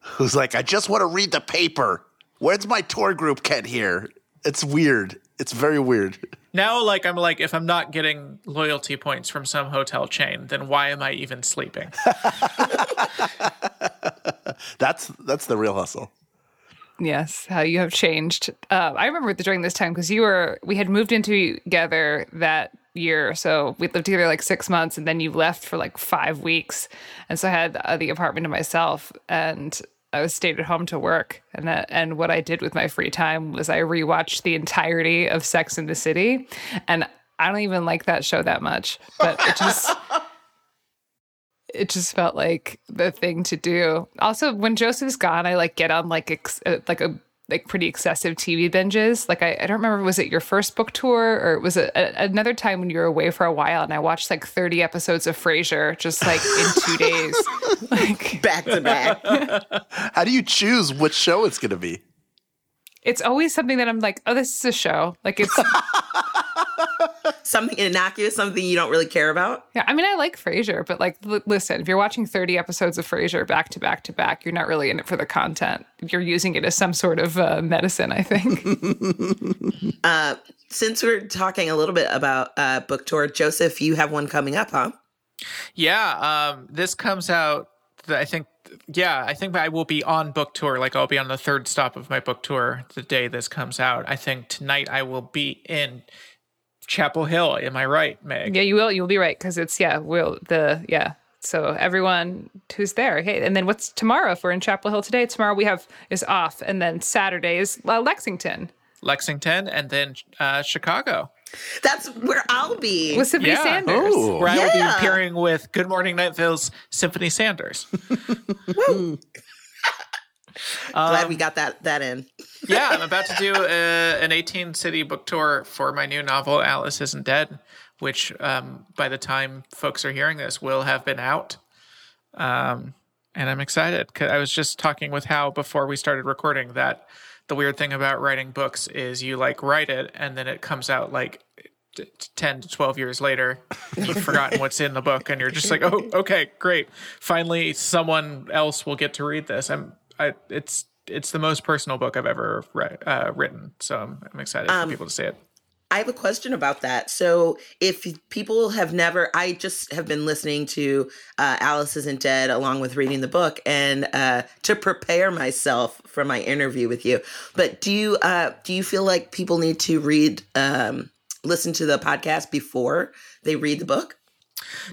who's like, I just want to read the paper. Where's my tour group kit here? It's weird. It's very weird. Now, like I'm like, if I'm not getting loyalty points from some hotel chain, then why am I even sleeping? That's that's the real hustle. Yes, how you have changed. Uh, I remember during this time because you were, we had moved into together that year. So we lived together like six months and then you left for like five weeks. And so I had uh, the apartment to myself and I was stayed at home to work. And that, and what I did with my free time was I rewatched the entirety of Sex in the City. And I don't even like that show that much, but it just, it just felt like the thing to do. Also, when Joseph's gone, I like get on like ex- uh, like a like pretty excessive TV binges. Like I, I don't remember was it your first book tour or was it a, another time when you were away for a while and I watched like 30 episodes of Frasier just like in 2 days. Like Back to back. How do you choose which show it's going to be? it's always something that I'm like, "Oh, this is a show." Like it's something innocuous, something you don't really care about. Yeah, I mean, I like Frasier, but like, l- listen, if you're watching 30 episodes of Frasier back to back to back, you're not really in it for the content. You're using it as some sort of uh, medicine, I think. Uh, since we're talking a little bit about uh, book tour, Joseph, you have one coming up, huh? Yeah, um, this comes out. I think. Yeah, I think I will be on book tour. Like I'll be on the third stop of my book tour the day this comes out. I think tonight I will be in Chapel Hill. Am I right, Meg? yeah, you will. You'll be right because it's yeah, will the yeah. So everyone who's there, hey, and then what's tomorrow? If we're in Chapel Hill today, tomorrow we have is off, and then Saturday is uh, Lexington Lexington and then uh, Chicago, That's where I'll be. with Symphony Yeah. Sanders. Oh, where I will be appearing with Good Morning Night Vale's Symphony Sanders. Glad we got that that in. yeah, I'm about to do uh an 18 city book tour for my new novel, Alice Isn't Dead, which um, by the time folks are hearing this will have been out. Um, and I'm excited. 'cause I was just talking with Hal before we started recording that the weird thing about writing books is you like write it and then it comes out like 10 to 12 years later you've forgotten what's in the book and you're just like oh okay great finally someone else will get to read this i'm I, it's it's the most personal book i've ever re- uh, written so i'm, I'm excited Um, for people to see it I have a question about that. So, if people have never, I just have been listening to uh, Alice Isn't Dead along with reading the book and uh, to prepare myself for my interview with you. But do you uh, do you feel like people need to read, um, listen to the podcast before they read the book?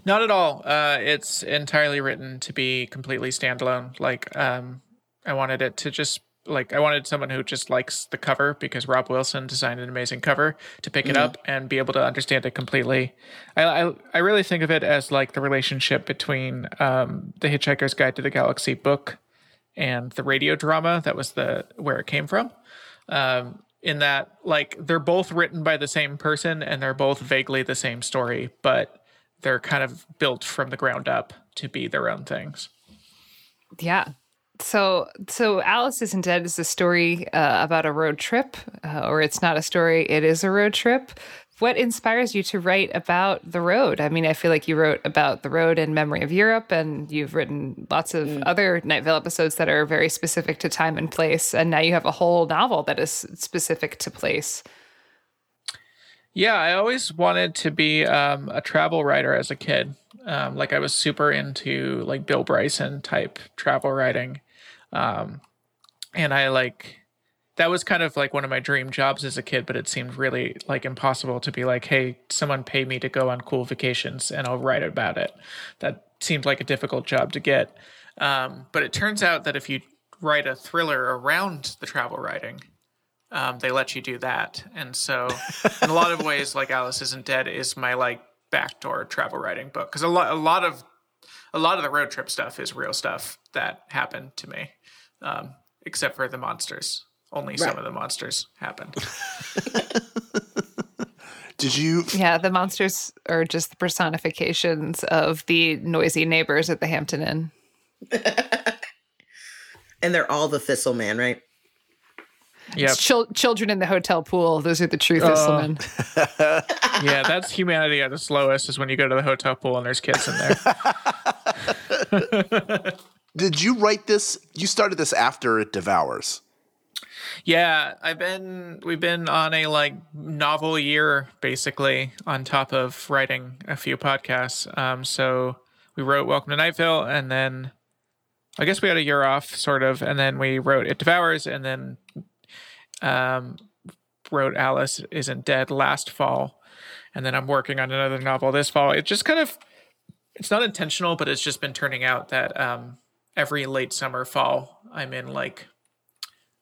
Not at all. Uh, it's entirely written to be completely standalone. Like, um, I wanted it to just like I wanted someone who just likes the cover because Rob Wilson designed an amazing cover to pick it up and be able to understand it completely. I, I I really think of it as like the relationship between um, the Hitchhiker's Guide to the Galaxy book and the radio drama that was the where it came from. Um, in that, like they're both written by the same person and they're both vaguely the same story, but they're kind of built from the ground up to be their own things. Yeah. So, so Alice Isn't Dead is a story uh, about a road trip, uh, or it's not a story, it is a road trip. What inspires you to write about the road? I mean, I feel like you wrote about the road in Memory of Europe, and you've written lots of other Night Vale episodes that are very specific to time and place. And now you have a whole novel that is specific to place. Yeah, I always wanted to be um, a travel writer as a kid. Um, like I was super into like Bill Bryson type travel writing, um, and I like that was kind of like one of my dream jobs as a kid. But it seemed really like impossible to be like, hey, someone pay me to go on cool vacations and I'll write about it. That seemed like a difficult job to get. Um, but it turns out that if you write a thriller around the travel writing, um, they let you do that. And so, in a lot of ways, like Alice Isn't Dead is my like backdoor travel writing book because a lot, a lot of, a lot of the road trip stuff is real stuff that happened to me, um, except for the monsters. Only some of the monsters happened. Did you? Yeah, the monsters are just the personifications of the noisy neighbors at the Hampton Inn. And they're all the Thistle Man, right? Yep. Chil- children in the hotel pool, those are the true thistlemen. yeah, that's humanity at its lowest is when you go to the hotel pool and there's kids in there. Did you write this? You started this after it devours. Yeah, I've been we've been on a like novel year basically on top of writing a few podcasts. Um so we wrote Welcome to Night Vale, and then I guess we had a year off sort of and then we wrote It Devours and then um wrote Alice Isn't Dead last fall and then I'm working on another novel this fall. It just kind of it's not intentional but it's just been turning out that um every late summer fall I'm in like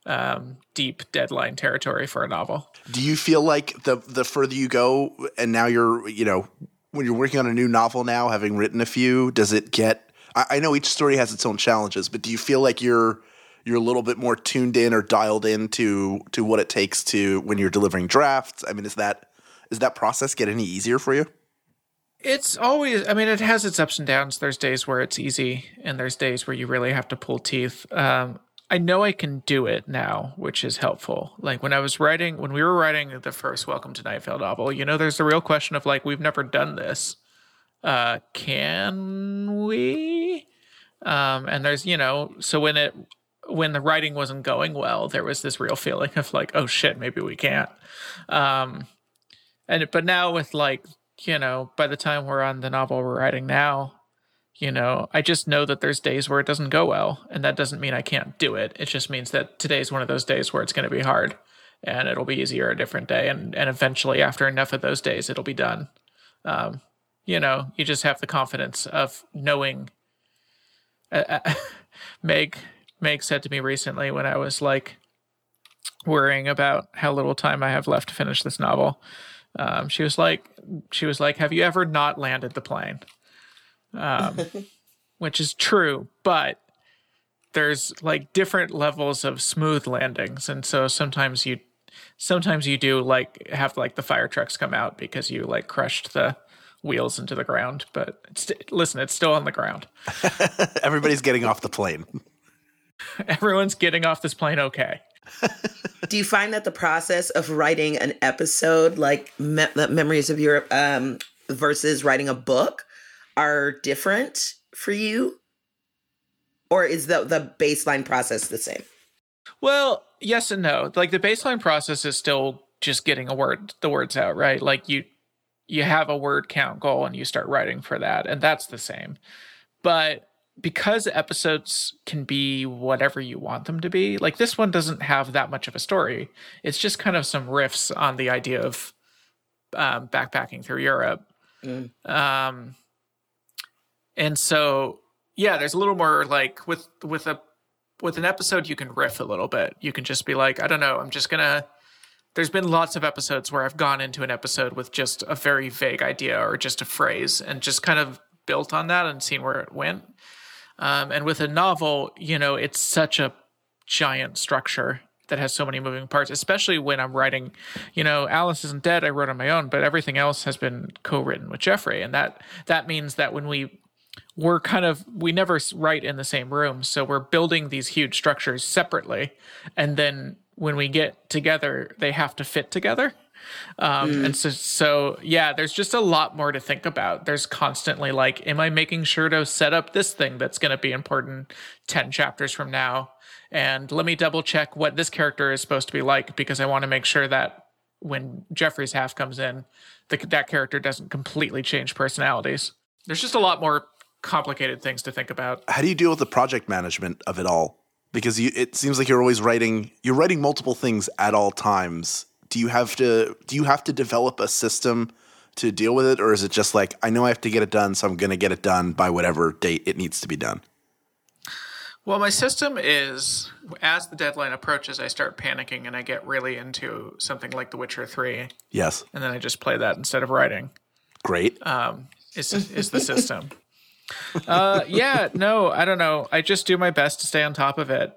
um, deep deadline territory for a novel. Do you feel like the the further you go, and now you're you know when you're working on a new novel now, having written a few, does it get? I, I know each story has its own challenges, but do you feel like you're you're a little bit more tuned in or dialed in to to what it takes to when you're delivering drafts? I mean, is that is that process get any easier for you? It's always, I mean, it has its ups and downs. There's days where it's easy, and there's days where you really have to pull teeth. Um, I know I can do it now, which is helpful. Like when I was writing, when we were writing the first Welcome to Night Vale novel, you know, there's the real question of like, we've never done this. Uh, can we? Um, and there's, you know, so when it, when the writing wasn't going well, there was this real feeling of like, oh shit, maybe we can't. Um, and but now with like, you know, by the time we're on the novel we're writing now, you know, I just know that there's days where it doesn't go well, and that doesn't mean I can't do it. It just means that today's one of those days where it's going to be hard, and it'll be easier a different day, and and eventually, after enough of those days, it'll be done. Um, you know, you just have the confidence of knowing. Uh, uh, Meg Meg said to me recently when I was like worrying about how little time I have left to finish this novel. Um, she was like, she was like, "Have you ever not landed the plane?" um, which is true, but there's like different levels of smooth landings, and so sometimes you, sometimes you do like have like the fire trucks come out because you like crushed the wheels into the ground. But it's, listen, it's still on the ground. Everybody's getting off the plane. Everyone's getting off this plane okay. Do you find that the process of writing an episode like Me- Memories of Europe um, versus writing a book are different for you? Or is the, the baseline process the same? Well, yes and no. Like the baseline process is still just getting a word the words out, right? Like you you have a word count goal and you start writing for that and that's the same. But because episodes can be whatever you want them to be, like this one doesn't have that much of a story. It's just kind of some riffs on the idea of um, backpacking through Europe. Mm. Um, and so, yeah, there's a little more like with with a with an episode, you can riff a little bit. You can just be like, I don't know, I'm just gonna. There's been lots of episodes where I've gone into an episode with just a very vague idea or just a phrase and just kind of built on that and seen where it went. Um, and with a novel, you know, it's such a giant structure that has so many moving parts, especially when I'm writing, you know, Alice isn't dead. I wrote on my own, but everything else has been co-written with Jeffrey, and that that means that when we we're kind of we never write in the same room, so we're building these huge structures separately, and then when we get together, they have to fit together. Um, mm. And so, so yeah, there's just a lot more to think about. There's constantly like, am I making sure to set up this thing that's going to be important 10 chapters from now? And let me double check what this character is supposed to be like because I want to make sure that when Jeffrey's half comes in, the, that character doesn't completely change personalities. There's just a lot more complicated things to think about. How do you deal with the project management of it all? Because you, it seems like you're always writing, you're writing multiple things at all times do you have to do you have to develop a system to deal with it? Or is it just like i know i have to get it done so i'm going to get it done by whatever date it needs to be done? Well my system is as the deadline approaches i start panicking and i get really into something like the witcher 3 yes. And then i just play that instead of writing. Great. Um, is, is the system. Uh, yeah no i don't know. I just do my best to stay on top of it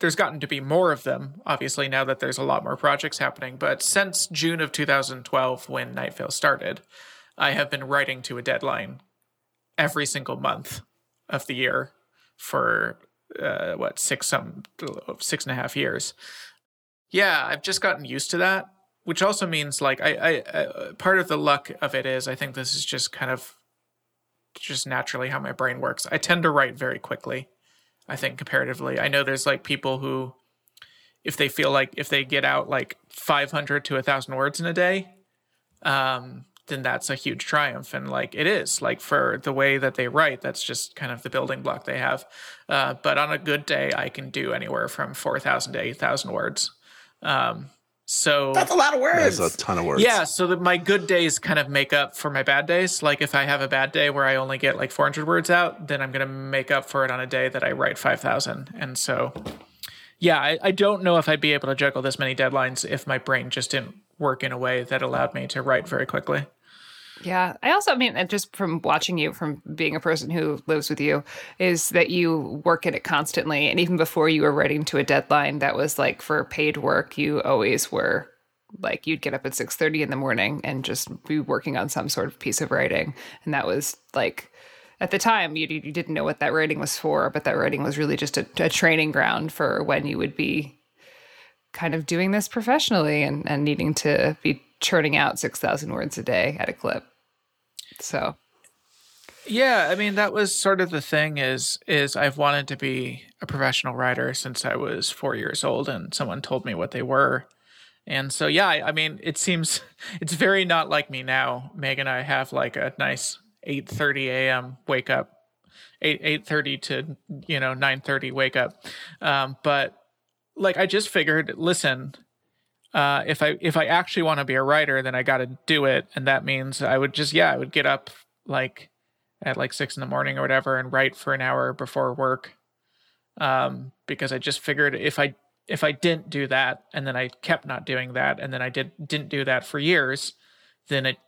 there's gotten to be more of them, obviously, now that there's a lot more projects happening. But since June of 2012, when Night Vale started, I have been writing to a deadline every single month of the year for uh, what six some six and a half years. Yeah, I've just gotten used to that, which also means like I, I, I part of the luck of it is I think this is just kind of just naturally how my brain works. I tend to write very quickly I think comparatively. I know there's like people who if they feel like if they get out like 500 to 1000 words in a day, um, then that's a huge triumph. And like it is like for the way that they write that's just kind of the building block they have. Uh, but on a good day i can do anywhere from 4000 to 8000 words. Um, so that's a lot of words. That's a ton of words. Yeah. So that my good days kind of make up for my bad days. Like if I have a bad day where I only get like 400 words out, then I'm going to make up for it on a day that I write 5,000. And so, yeah, I, I don't know if I'd be able to juggle this many deadlines if my brain just didn't work in a way that allowed me to write very quickly. Yeah. I also mean, just from watching you, from being a person who lives with you, is that you work at it constantly. And even before you were writing to a deadline that was like for paid work, you always were like you'd get up at 6.30 in the morning and just be working on some sort of piece of writing. And that was like at the time you, you didn't know what that writing was for, but that writing was really just a, a training ground for when you would be kind of doing this professionally and, and needing to be churning out 6,000 words a day at a clip. So yeah, I mean that was sort of the thing is is I've wanted to be a professional writer since I was 4 years old and someone told me what they were. And so yeah, I, I mean it seems it's very not like me now. Meg and I have like a nice 8:30 a.m. wake up. 8 8:30 to you know 9:30 wake up. Um, but like I just figured listen, uh, if I if I actually want to be a writer, then I got to do it, and that means I would just yeah, I would get up like at like six in the morning or whatever and write for an hour before work, um, because I just figured if I if I didn't do that and then I kept not doing that and then I did didn't do that for years, then it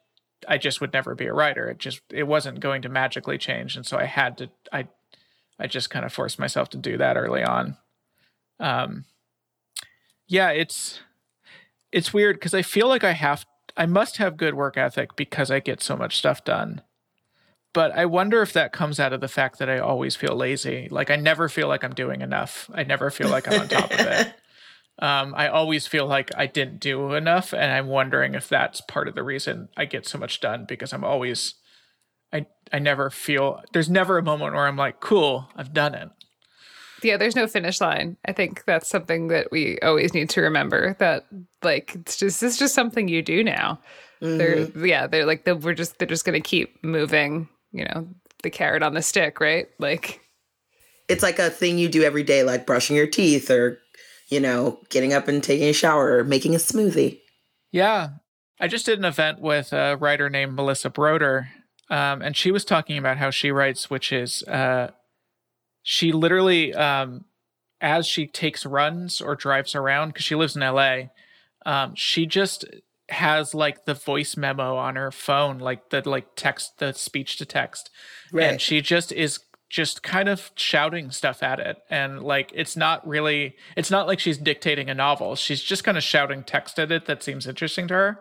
I just would never be a writer. It just it wasn't going to magically change, and so I had to I I just kind of forced myself to do that early on. Um, yeah, it's it's weird because I feel like I have I must have good work ethic because I get so much stuff done. But I wonder if that comes out of the fact that I always feel lazy. Like I never feel like I'm doing enough. I never feel like I'm on top of it. um, I always feel like I didn't do enough, and I'm wondering if that's part of the reason I get so much done because I'm always, I I never feel there's never a moment where I'm like, cool, I've done it. Yeah, there's no finish line. I think that's something that we always need to remember. That like it's just it's just something you do now. They're yeah, they're like they we're just they're just gonna keep moving. You know, the carrot on the stick, right? Like It's like a thing you do every day, like brushing your teeth or, you know, getting up and taking a shower or making a smoothie. Yeah. I just did an event with a writer named Melissa Broder, um, and she was talking about how she writes, which is uh, she literally, um, as she takes runs or drives around, because she lives in LA, um, she just has like the voice memo on her phone, like the like text, the speech to text, Right. and she just is just kind of shouting stuff at it. And like it's not really it's not like she's dictating a novel. She's just kind of shouting text at it that seems interesting to her.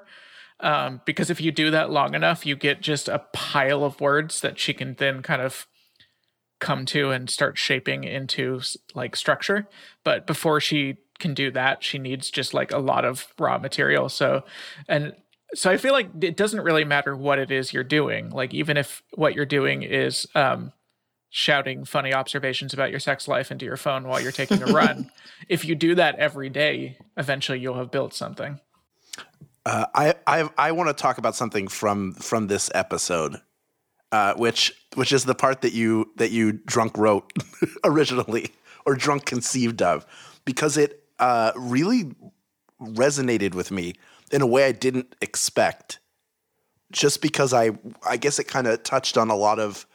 Um, because if you do that long enough you get just a pile of words that she can then kind of come to and start shaping into like structure. But before she can do that she needs just like a lot of raw material. So and so i feel like it doesn't really matter what it is you're doing. Like even if what you're doing is um shouting funny observations about your sex life into your phone while you're taking a run if you do that every day eventually you'll have built something. Uh, I I I want to talk about something from from this episode, uh, which which is the part that you that you drunk wrote originally or drunk conceived of, because it uh, really resonated with me in a way I didn't expect. Just because I I guess it kind of touched on a lot of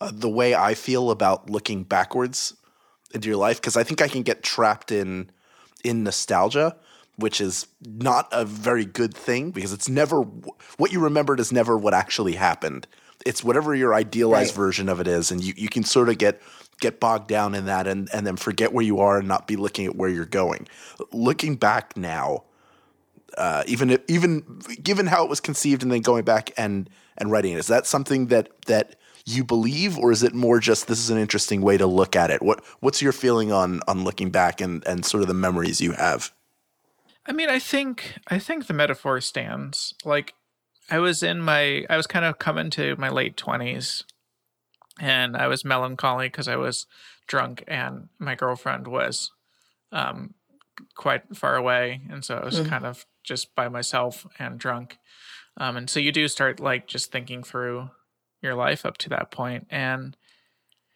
uh, the way I feel about looking backwards into your life because I think I can get trapped in in nostalgia, which is not a very good thing because it's never what you remembered is never what actually happened. It's whatever your idealized Right. version of it is, and you, you can sort of get get bogged down in that and, and then forget where you are and not be looking at where you're going. Looking back now, uh, even even given how it was conceived and then going back and and writing it, is that something that that you believe, or is it more just this is an interesting way to look at it? What what's your feeling on on looking back and and sort of the memories you have? I mean, I think I think the metaphor stands. Like I was in my I was kind of coming to my late 20s and I was melancholy cuz I was drunk and my girlfriend was um quite far away. And so I was kind of just by myself and drunk. Um and so you do start like just thinking through your life up to that point. And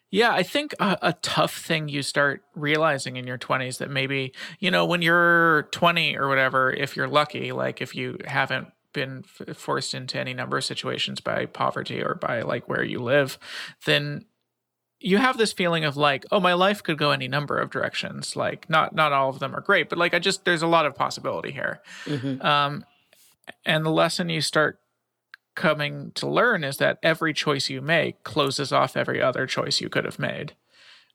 yeah, I think a, a tough thing you start realizing in your 20s that maybe, you know, when you're 20 or whatever, if you're lucky, like if you haven't been f- forced into any number of situations by poverty or by like where you live, then you have this feeling of like, oh, my life could go any number of directions. Like not not all of them are great, but like I just there's a lot of possibility here. Um, and the lesson you start coming to learn is that every choice you make closes off every other choice you could have made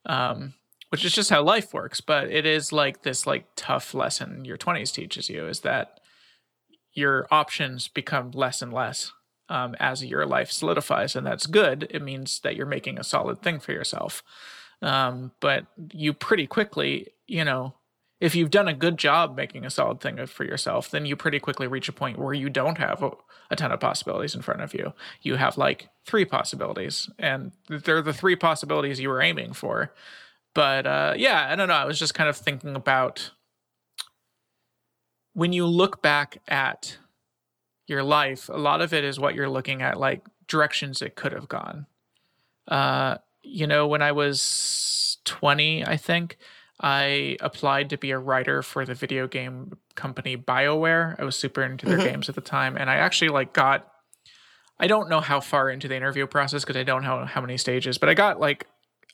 um, which is just how life works but it is like this like tough lesson your 20s teaches you is that your options become less and less um, as your life solidifies and that's good it means that you're making a solid thing for yourself um, but you pretty quickly you know if you've done a good job making a solid thing for yourself, then you pretty quickly reach a point where you don't have a, a ton of possibilities in front of you. You have like three possibilities, and they're the three possibilities you were aiming for. But uh, yeah, I don't know. I was just kind of thinking about when you look back at your life, a lot of it is what you're looking at, like directions it could have gone. Uh, you know, when I was 20, I think, I applied to be a writer for the video game company BioWare. I was super into their games at the time, and I actually like got. I don't know how far into the interview process because I don't know how many stages, but I got like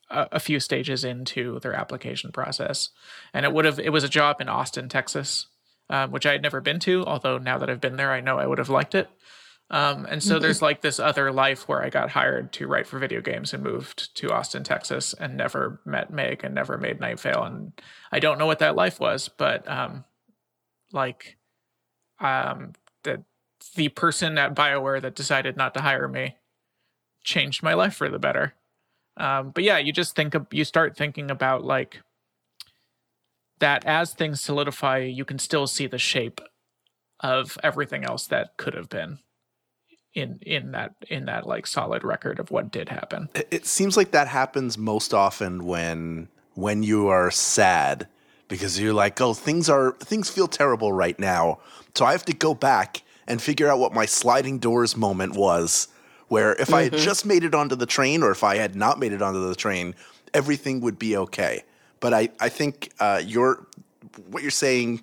a, a few stages into their application process, and it would have. It was a job in Austin, Texas, um, which I had never been to. Although now that I've been there, I know I would have liked it. Um, and so there's like this other life where I got hired to write for video games and moved to Austin, Texas, and never met Meg and never made Night Vale. And I don't know what that life was, but um, like um, the the person at Bioware that decided not to hire me changed my life for the better. Um, but yeah, you just think of, you start thinking about like that as things solidify, you can still see the shape of everything else that could have been in in that in that like solid record of what did happen. It, it seems like that happens most often when when you are sad because you're like, oh, things are things feel terrible right now, so I have to go back and figure out what my sliding doors moment was. Where if I had mm-hmm. just made it onto the train, or if I had not made it onto the train, everything would be okay. But I, I think uh, your what you're saying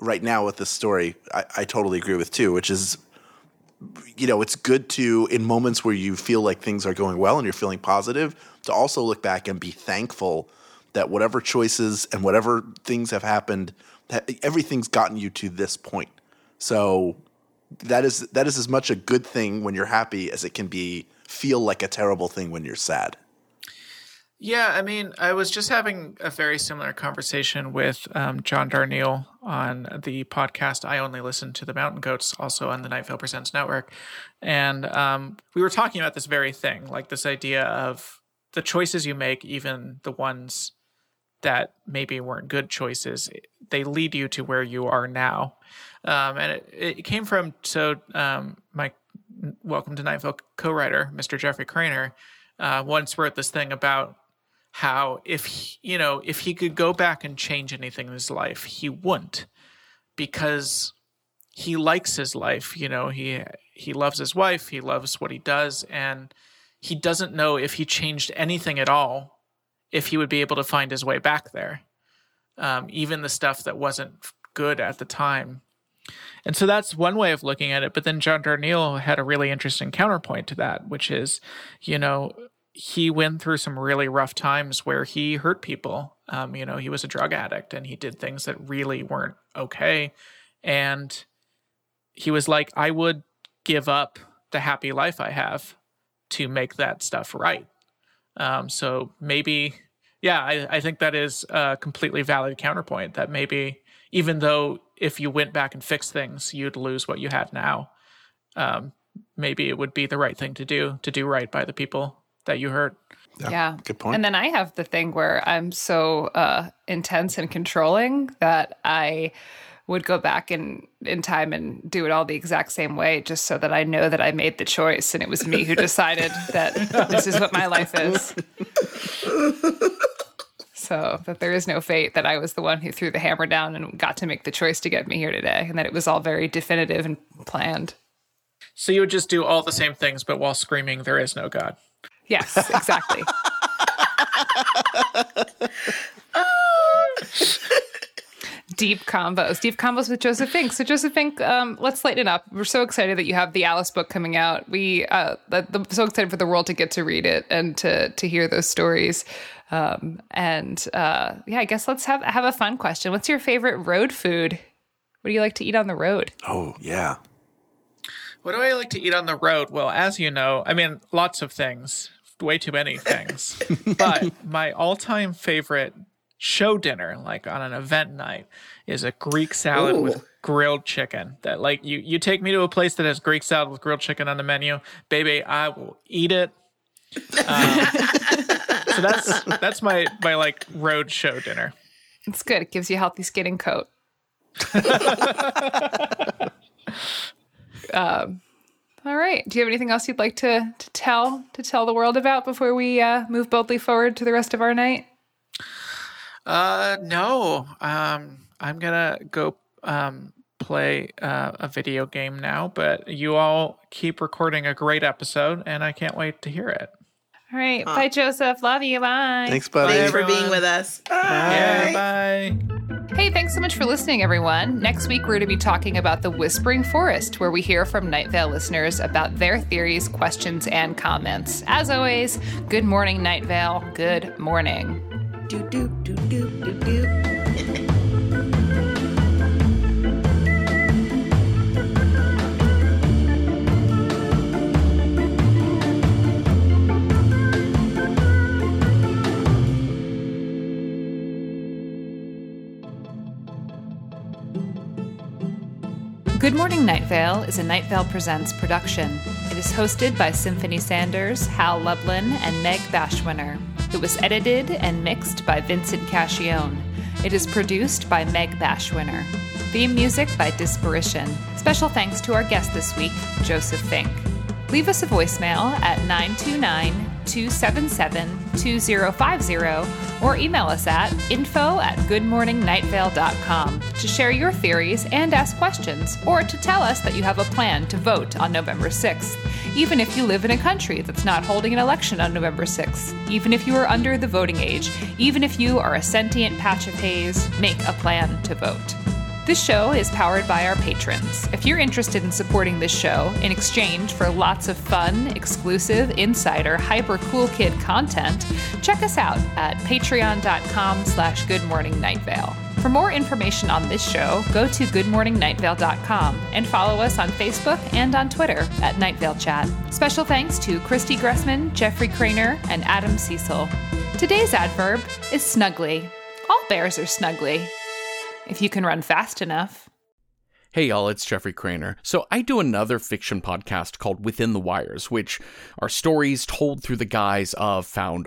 right now with this story, I, I totally agree with too, which is you know, it's good to in moments where you feel like things are going well and you're feeling positive to also look back and be thankful that whatever choices and whatever things have happened, everything's gotten you to this point. So that is that is as much a good thing when you're happy as it can be feel like a terrible thing when you're sad. Yeah, I mean, I was just having a very similar conversation with um, John Darnielle on the podcast. I only listen to the Mountain Goats, also on the Night Vale Presents network, and um, we were talking about this very thing, like this idea of the choices you make, even the ones that maybe weren't good choices, they lead you to where you are now. Um, and it, it, came from so um, my Welcome to Night Vale co-writer, Mr. Jeffrey Cranor, uh, once wrote this thing about how if he, you know if he could go back and change anything in his life he wouldn't because he likes his life you know he he loves his wife he loves what he does and he doesn't know if he changed anything at all if he would be able to find his way back there um, even the stuff that wasn't good at the time. And so that's one way of looking at it but then john darnielle had a really interesting counterpoint to that which is you know he went through some really rough times where he hurt people. Um, you know, he was a drug addict and he did things that really weren't okay. And he was like, I would give up the happy life I have to make that stuff right. Um, so maybe, yeah, I, I think that is a completely valid counterpoint that maybe even though if you went back and fixed things, you'd lose what you had now. Um, maybe it would be the right thing to do to do right by the people that you heard. Yeah, yeah, Good point. And then I have the thing where I'm so uh, intense and controlling that I would go back in in time and do it all the exact same way just so that I know that I made the choice and it was me who decided that this is what my life is. so that there is no fate that I was the one who threw the hammer down and got to make the choice to get me here today and that it was all very definitive and planned. So you would just do all the same things but while screaming there is no god. Yes, exactly. deep combos, deep combos with Joseph Fink. So Joseph Fink, um, let's lighten it up. We're so excited that you have the Alice book coming out. We uh, the, so excited for the world to get to read it and to to hear those stories. Um, and uh, yeah, I guess let's have have a fun question. What's your favorite road food? What do you like to eat on the road? Oh yeah. What do I like to eat on the road? Well, as you know, I mean, lots of things way too many things. but my all-time favorite show dinner, like on an event night, is a Greek salad Ooh. with grilled chicken. That like you you take me to a place that has Greek salad with grilled chicken on the menu, baby, I will eat it. Um, so that's that's my my like road show dinner. It's good. It gives you a healthy skin and coat. um, all right. Do you have anything else you'd like to to tell to tell the world about before we uh, move boldly forward to the rest of our night? Uh, no. Um, I'm gonna go um, play uh, a video game now. But you all keep recording a great episode, and I can't wait to hear it. All right. Huh. Bye, Joseph. Love you. Bye. Thanks, buddy. Thanks for being with us. Bye. Yeah, bye. Hey, thanks so much for listening, everyone. Next week, we're going to be talking about the Whispering Forest, where we hear from Night Vale listeners about their theories, questions, and comments. As always, good morning, Night Vale. Good morning. Do, do, do, do, do, do. Good Morning Night Vale is a Night Vale Presents production. It is hosted by Symphony Sanders, Hal Lublin, and Meg Bashwiner. It was edited and mixed by Vincent Cacchione. It is produced by Meg Bashwiner. Theme music by Disparition. Special thanks to our guest this week, Joseph Fink. Leave us a voicemail at 929 277 2050 or email us at info at goodmorningnightVale.com to share your theories and ask questions, or to tell us that you have a plan to vote on November 6th, even if you live in a country that's not holding an election on November 6th, even if you are under the voting age, even if you are a sentient patch of haze, make a plan to vote. This show is powered by our patrons. If you're interested in supporting this show in exchange for lots of fun, exclusive, insider, hyper cool kid content, check us out at patreon.com slash goodmorningnightVale. For more information on this show, go to goodmorningnightVale.com and follow us on Facebook and on Twitter at Night Vale Chat. Special thanks to Christy Gressman, Jeffrey Cranor, and Adam Cecil. Today's adverb is snuggly. All bears are snuggly if you can run fast enough. Hey y'all, it's Jeffrey Cranor. So I do another fiction podcast called Within the Wires, which are stories told through the guise of found